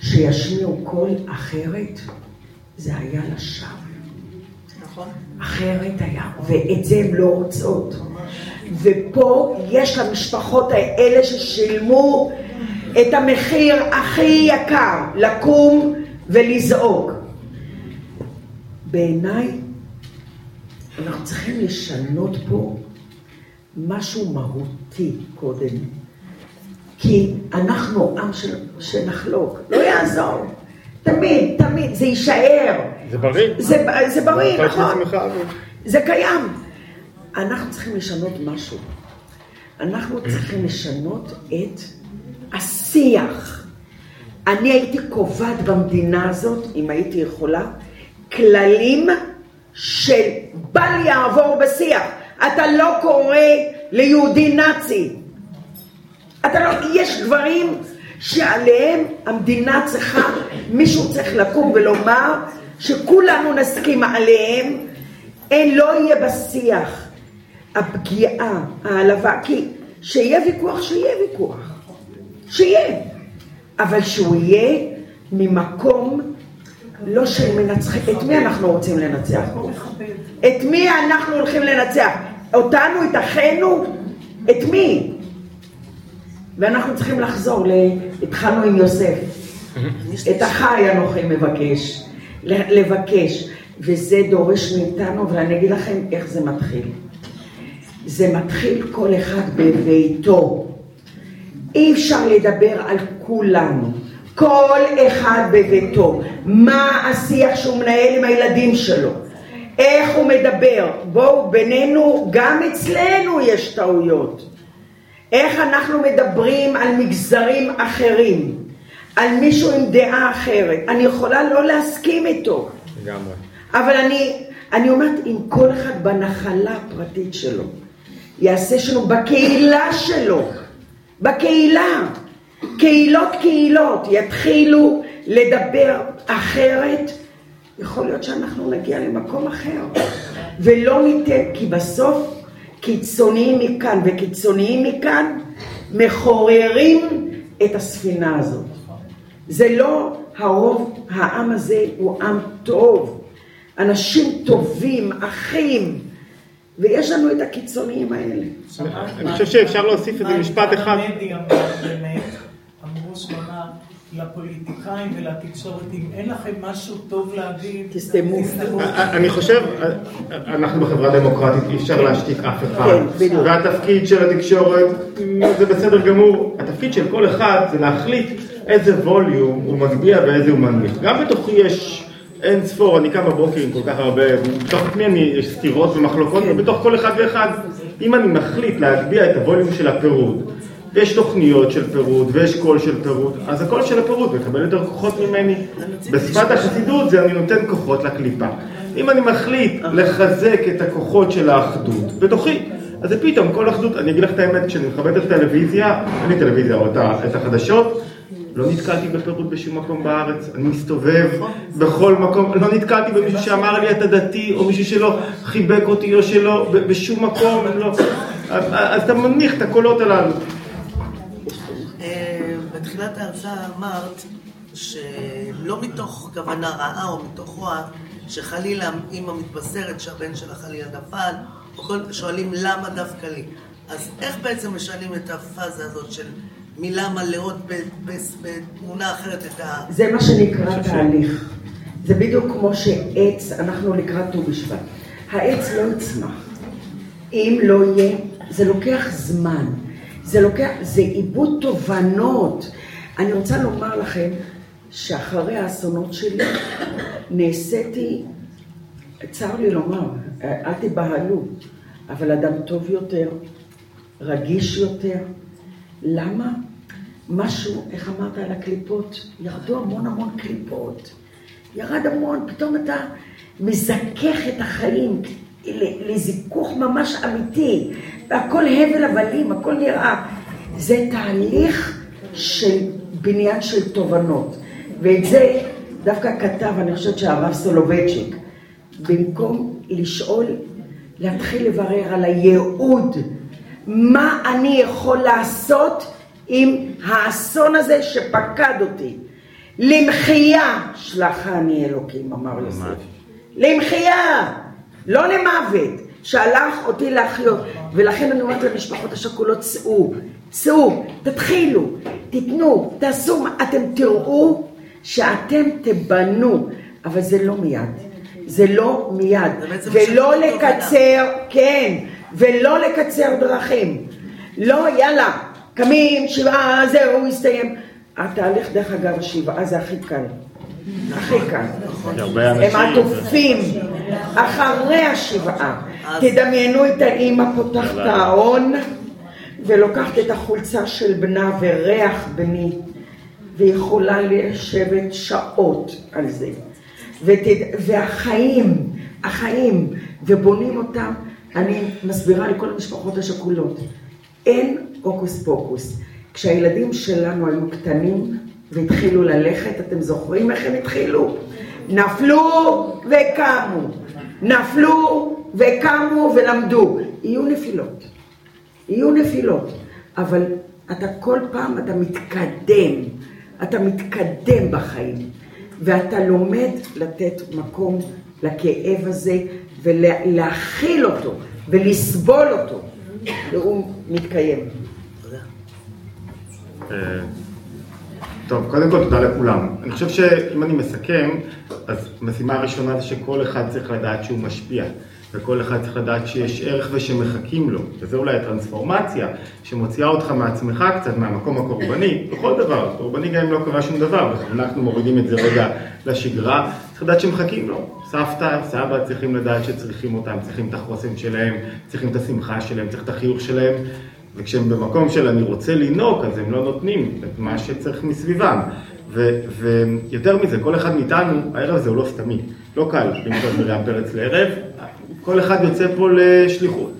שישמיעו קול אחרת, זה היה לשווא. נכון? אחרת היה, ואת זה הן לא רוצות. ופה יש למשפחות האלה ששילמו את המחיר הכי יקר, לקום ולזעוק. בעיניי, אנחנו צריכים לשנות פה משהו מהותי קודם. כי אנחנו עם של, שנחלוק, לא יעזור. תמיד, תמיד, זה יישאר. זה בריא. זה, זה בריא, נכון. זה קיים. אנחנו צריכים לשנות משהו. אנחנו צריכים לשנות את השיח. אני הייתי קובעת במדינה הזאת, אם הייתי יכולה, כללים של בל יעבור בשיח. אתה לא קורא ליהודי נאצי. אתה לא, יש דברים שעליהם המדינה צריכה, מישהו צריך לקום ולומר שכולנו נסכים עליהם, אין, לא יהיה בשיח הפגיעה, העלבה, כי שיהיה ויכוח, שיהיה ויכוח, שיהיה, אבל שהוא יהיה ממקום לא של מנצחים, את מי אנחנו רוצים לנצח? את מי אנחנו הולכים לנצח? אותנו, את אחינו? את מי? ואנחנו צריכים לחזור, התחלנו עם יוסף. את אחי אנוכי מבקש, לבקש, וזה דורש מאיתנו, ואני אגיד לכם איך זה מתחיל. זה מתחיל כל אחד בביתו. אי אפשר לדבר על כולנו. כל אחד בביתו. מה השיח שהוא מנהל עם הילדים שלו? איך הוא מדבר? בואו, בינינו, גם אצלנו יש טעויות. איך אנחנו מדברים על מגזרים אחרים, על מישהו עם דעה אחרת. אני יכולה לא להסכים איתו, לגמרי. אבל אני, אני אומרת, אם כל אחד בנחלה הפרטית שלו, יעשה שלום בקהילה שלו, בקהילה, קהילות קהילות, יתחילו לדבר אחרת, יכול להיות שאנחנו נגיע למקום אחר. ולא ניתן, כי בסוף קיצוניים מכאן וקיצוניים מכאן מחוררים את הספינה הזאת. זה לא הרוב, העם הזה הוא עם טוב. אנשים טובים, אחים, ויש לנו את הקיצוניים האלה. אני חושב שאפשר להוסיף איזה משפט אחד. אמרו לפוליטיקאים ולתקשורת, אם אין לכם משהו טוב להגיד, תסתמו. אני חושב, אנחנו בחברה דמוקרטית, אי אפשר להשתיק אף אחד. כן, בדיוק. והתפקיד של התקשורת, זה בסדר גמור. התפקיד של כל אחד זה להחליט איזה ווליום הוא מגביה ואיזה הוא מנמיך. גם בתוכי יש אין ספור, אני קם בבוקר עם כל כך הרבה, בתוך עצמי אני, יש סתירות ומחלוקות, ובתוך כל אחד ואחד, אם אני מחליט להגביה את הווליום של הפירוד, ויש תוכניות של פירוד, ויש קול של פירוד, אז הקול של הפירוד מקבל יותר כוחות ממני. בשפת החסידות זה אני נותן כוחות לקליפה. אם אני מחליט לחזק את הכוחות של האחדות בתוכי, אז זה פתאום כל אחדות, אני אגיד לך את האמת, כשאני מכבד את הטלוויזיה, אין לי טלוויזיה או את החדשות, לא נתקלתי בפירוד בשום מקום בארץ, אני מסתובב בכל מקום, לא נתקלתי במישהו שאמר לי אתה דתי, או מישהו שלא חיבק אותי או שלא, בשום מקום, לא. אז אתה מניח את הקולות הללו. אה, בתחילת ההרצאה אמרת שלא מתוך כוונה רעה או מתוך רוע, שחלילה אימא מתבשרת שהבן שלה חלילה נפל, או כל, שואלים למה דווקא לי. אז איך בעצם משנים את הפאזה הזאת של מילה מלאות בתמונה אחרת את ה... זה מה שנקרא תהליך. זה בדיוק כמו שעץ, אנחנו לקראת ט"ו בשבט. העץ לא יצמח. אם לא יהיה, זה לוקח זמן. זה לוקח, זה עיבוד תובנות. אני רוצה לומר לכם שאחרי האסונות שלי נעשיתי, צר לי לומר, אל תיבהלו, אבל אדם טוב יותר, רגיש יותר. למה? משהו, איך אמרת על הקליפות? ירדו המון המון קליפות. ירד המון, פתאום אתה מזכך את החיים לזיכוך ממש אמיתי, והכל הבל הבלים, הכל נראה. זה תהליך של בניין של תובנות. ואת זה דווקא כתב, אני חושבת שהרב סולובייצ'יק, במקום לשאול, להתחיל לברר על הייעוד, מה אני יכול לעשות עם האסון הזה שפקד אותי. למחייה שלחני אלוקים, אמר יוסף. למחייה, לא למוות, שהלך אותי להחיות. ולכן אני אומרת למשפחות השכולות, צאו, צאו, תתחילו, תיתנו, תעשו, אתם תראו שאתם תבנו, אבל זה לא מיד. זה לא מיד. ולא לקצר, כן, ולא לקצר דרכים. לא, יאללה, קמים, שבעה, זהו, הסתיים. התהליך, דרך אגב, השבעה זה הכי קל. הכי קל. הם עטופים. אחרי השבעה. תדמיינו את האימא פותחת הארון ולוקחת את החולצה של בנה וריח בני ויכולה לשבת שעות על זה. ותד... והחיים, החיים, ובונים אותם, אני מסבירה לכל המשפחות השכולות. אין הוקוס פוקוס. כשהילדים שלנו היו קטנים והתחילו ללכת, אתם זוכרים איך הם התחילו? נפלו וקמו. נפלו וקמו ולמדו. יהיו נפילות. יהיו נפילות. אבל אתה כל פעם, אתה מתקדם. אתה מתקדם בחיים. ואתה לומד לתת מקום לכאב הזה ולהכיל אותו ולסבול אותו. והוא מתקיים. אה, טוב, קודם כל תודה לכולם. אני חושב שאם אני מסכם, אז המשימה הראשונה זה שכל אחד צריך לדעת שהוא משפיע. וכל אחד צריך לדעת שיש ערך ושמחכים לו, וזה אולי הטרנספורמציה שמוציאה אותך מעצמך קצת מהמקום הקורבני, בכל דבר, קורבני גם אם לא קרה שום דבר, אנחנו מורידים את זה רגע לשגרה, צריך לדעת שמחכים לו, סבתא, סבא צריכים לדעת שצריכים אותם, צריכים את החוסן שלהם, צריכים את השמחה שלהם, צריך את החיוך שלהם, וכשהם במקום של אני רוצה לנהוג, אז הם לא נותנים את מה שצריך מסביבם. ויותר מזה, כל אחד מאיתנו, הערב הזה הוא לא סתמי, לא קל למצוא את מרים פרץ לערב, כל אחד יוצא פה לשליחות.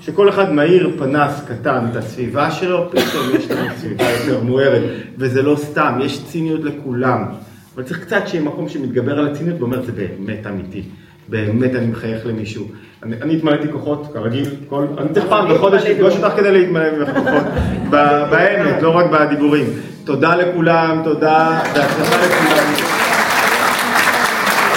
שכל אחד מאיר פנס קטן את הסביבה שלו, פתאום יש לנו סביבה יותר מוארת, וזה לא סתם, יש ציניות לכולם. אבל צריך קצת שיהיה מקום שמתגבר על הציניות ואומר, זה באמת אמיתי. באמת אני מחייך למישהו. אני, אני התמלאתי כוחות, כרגיל, כל, אני צריך פעם בחודש לפגוש אותך כדי להתמלא בכוחות, באמת, לא רק בדיבורים. תודה לכולם, תודה, בהצלחה לכולם.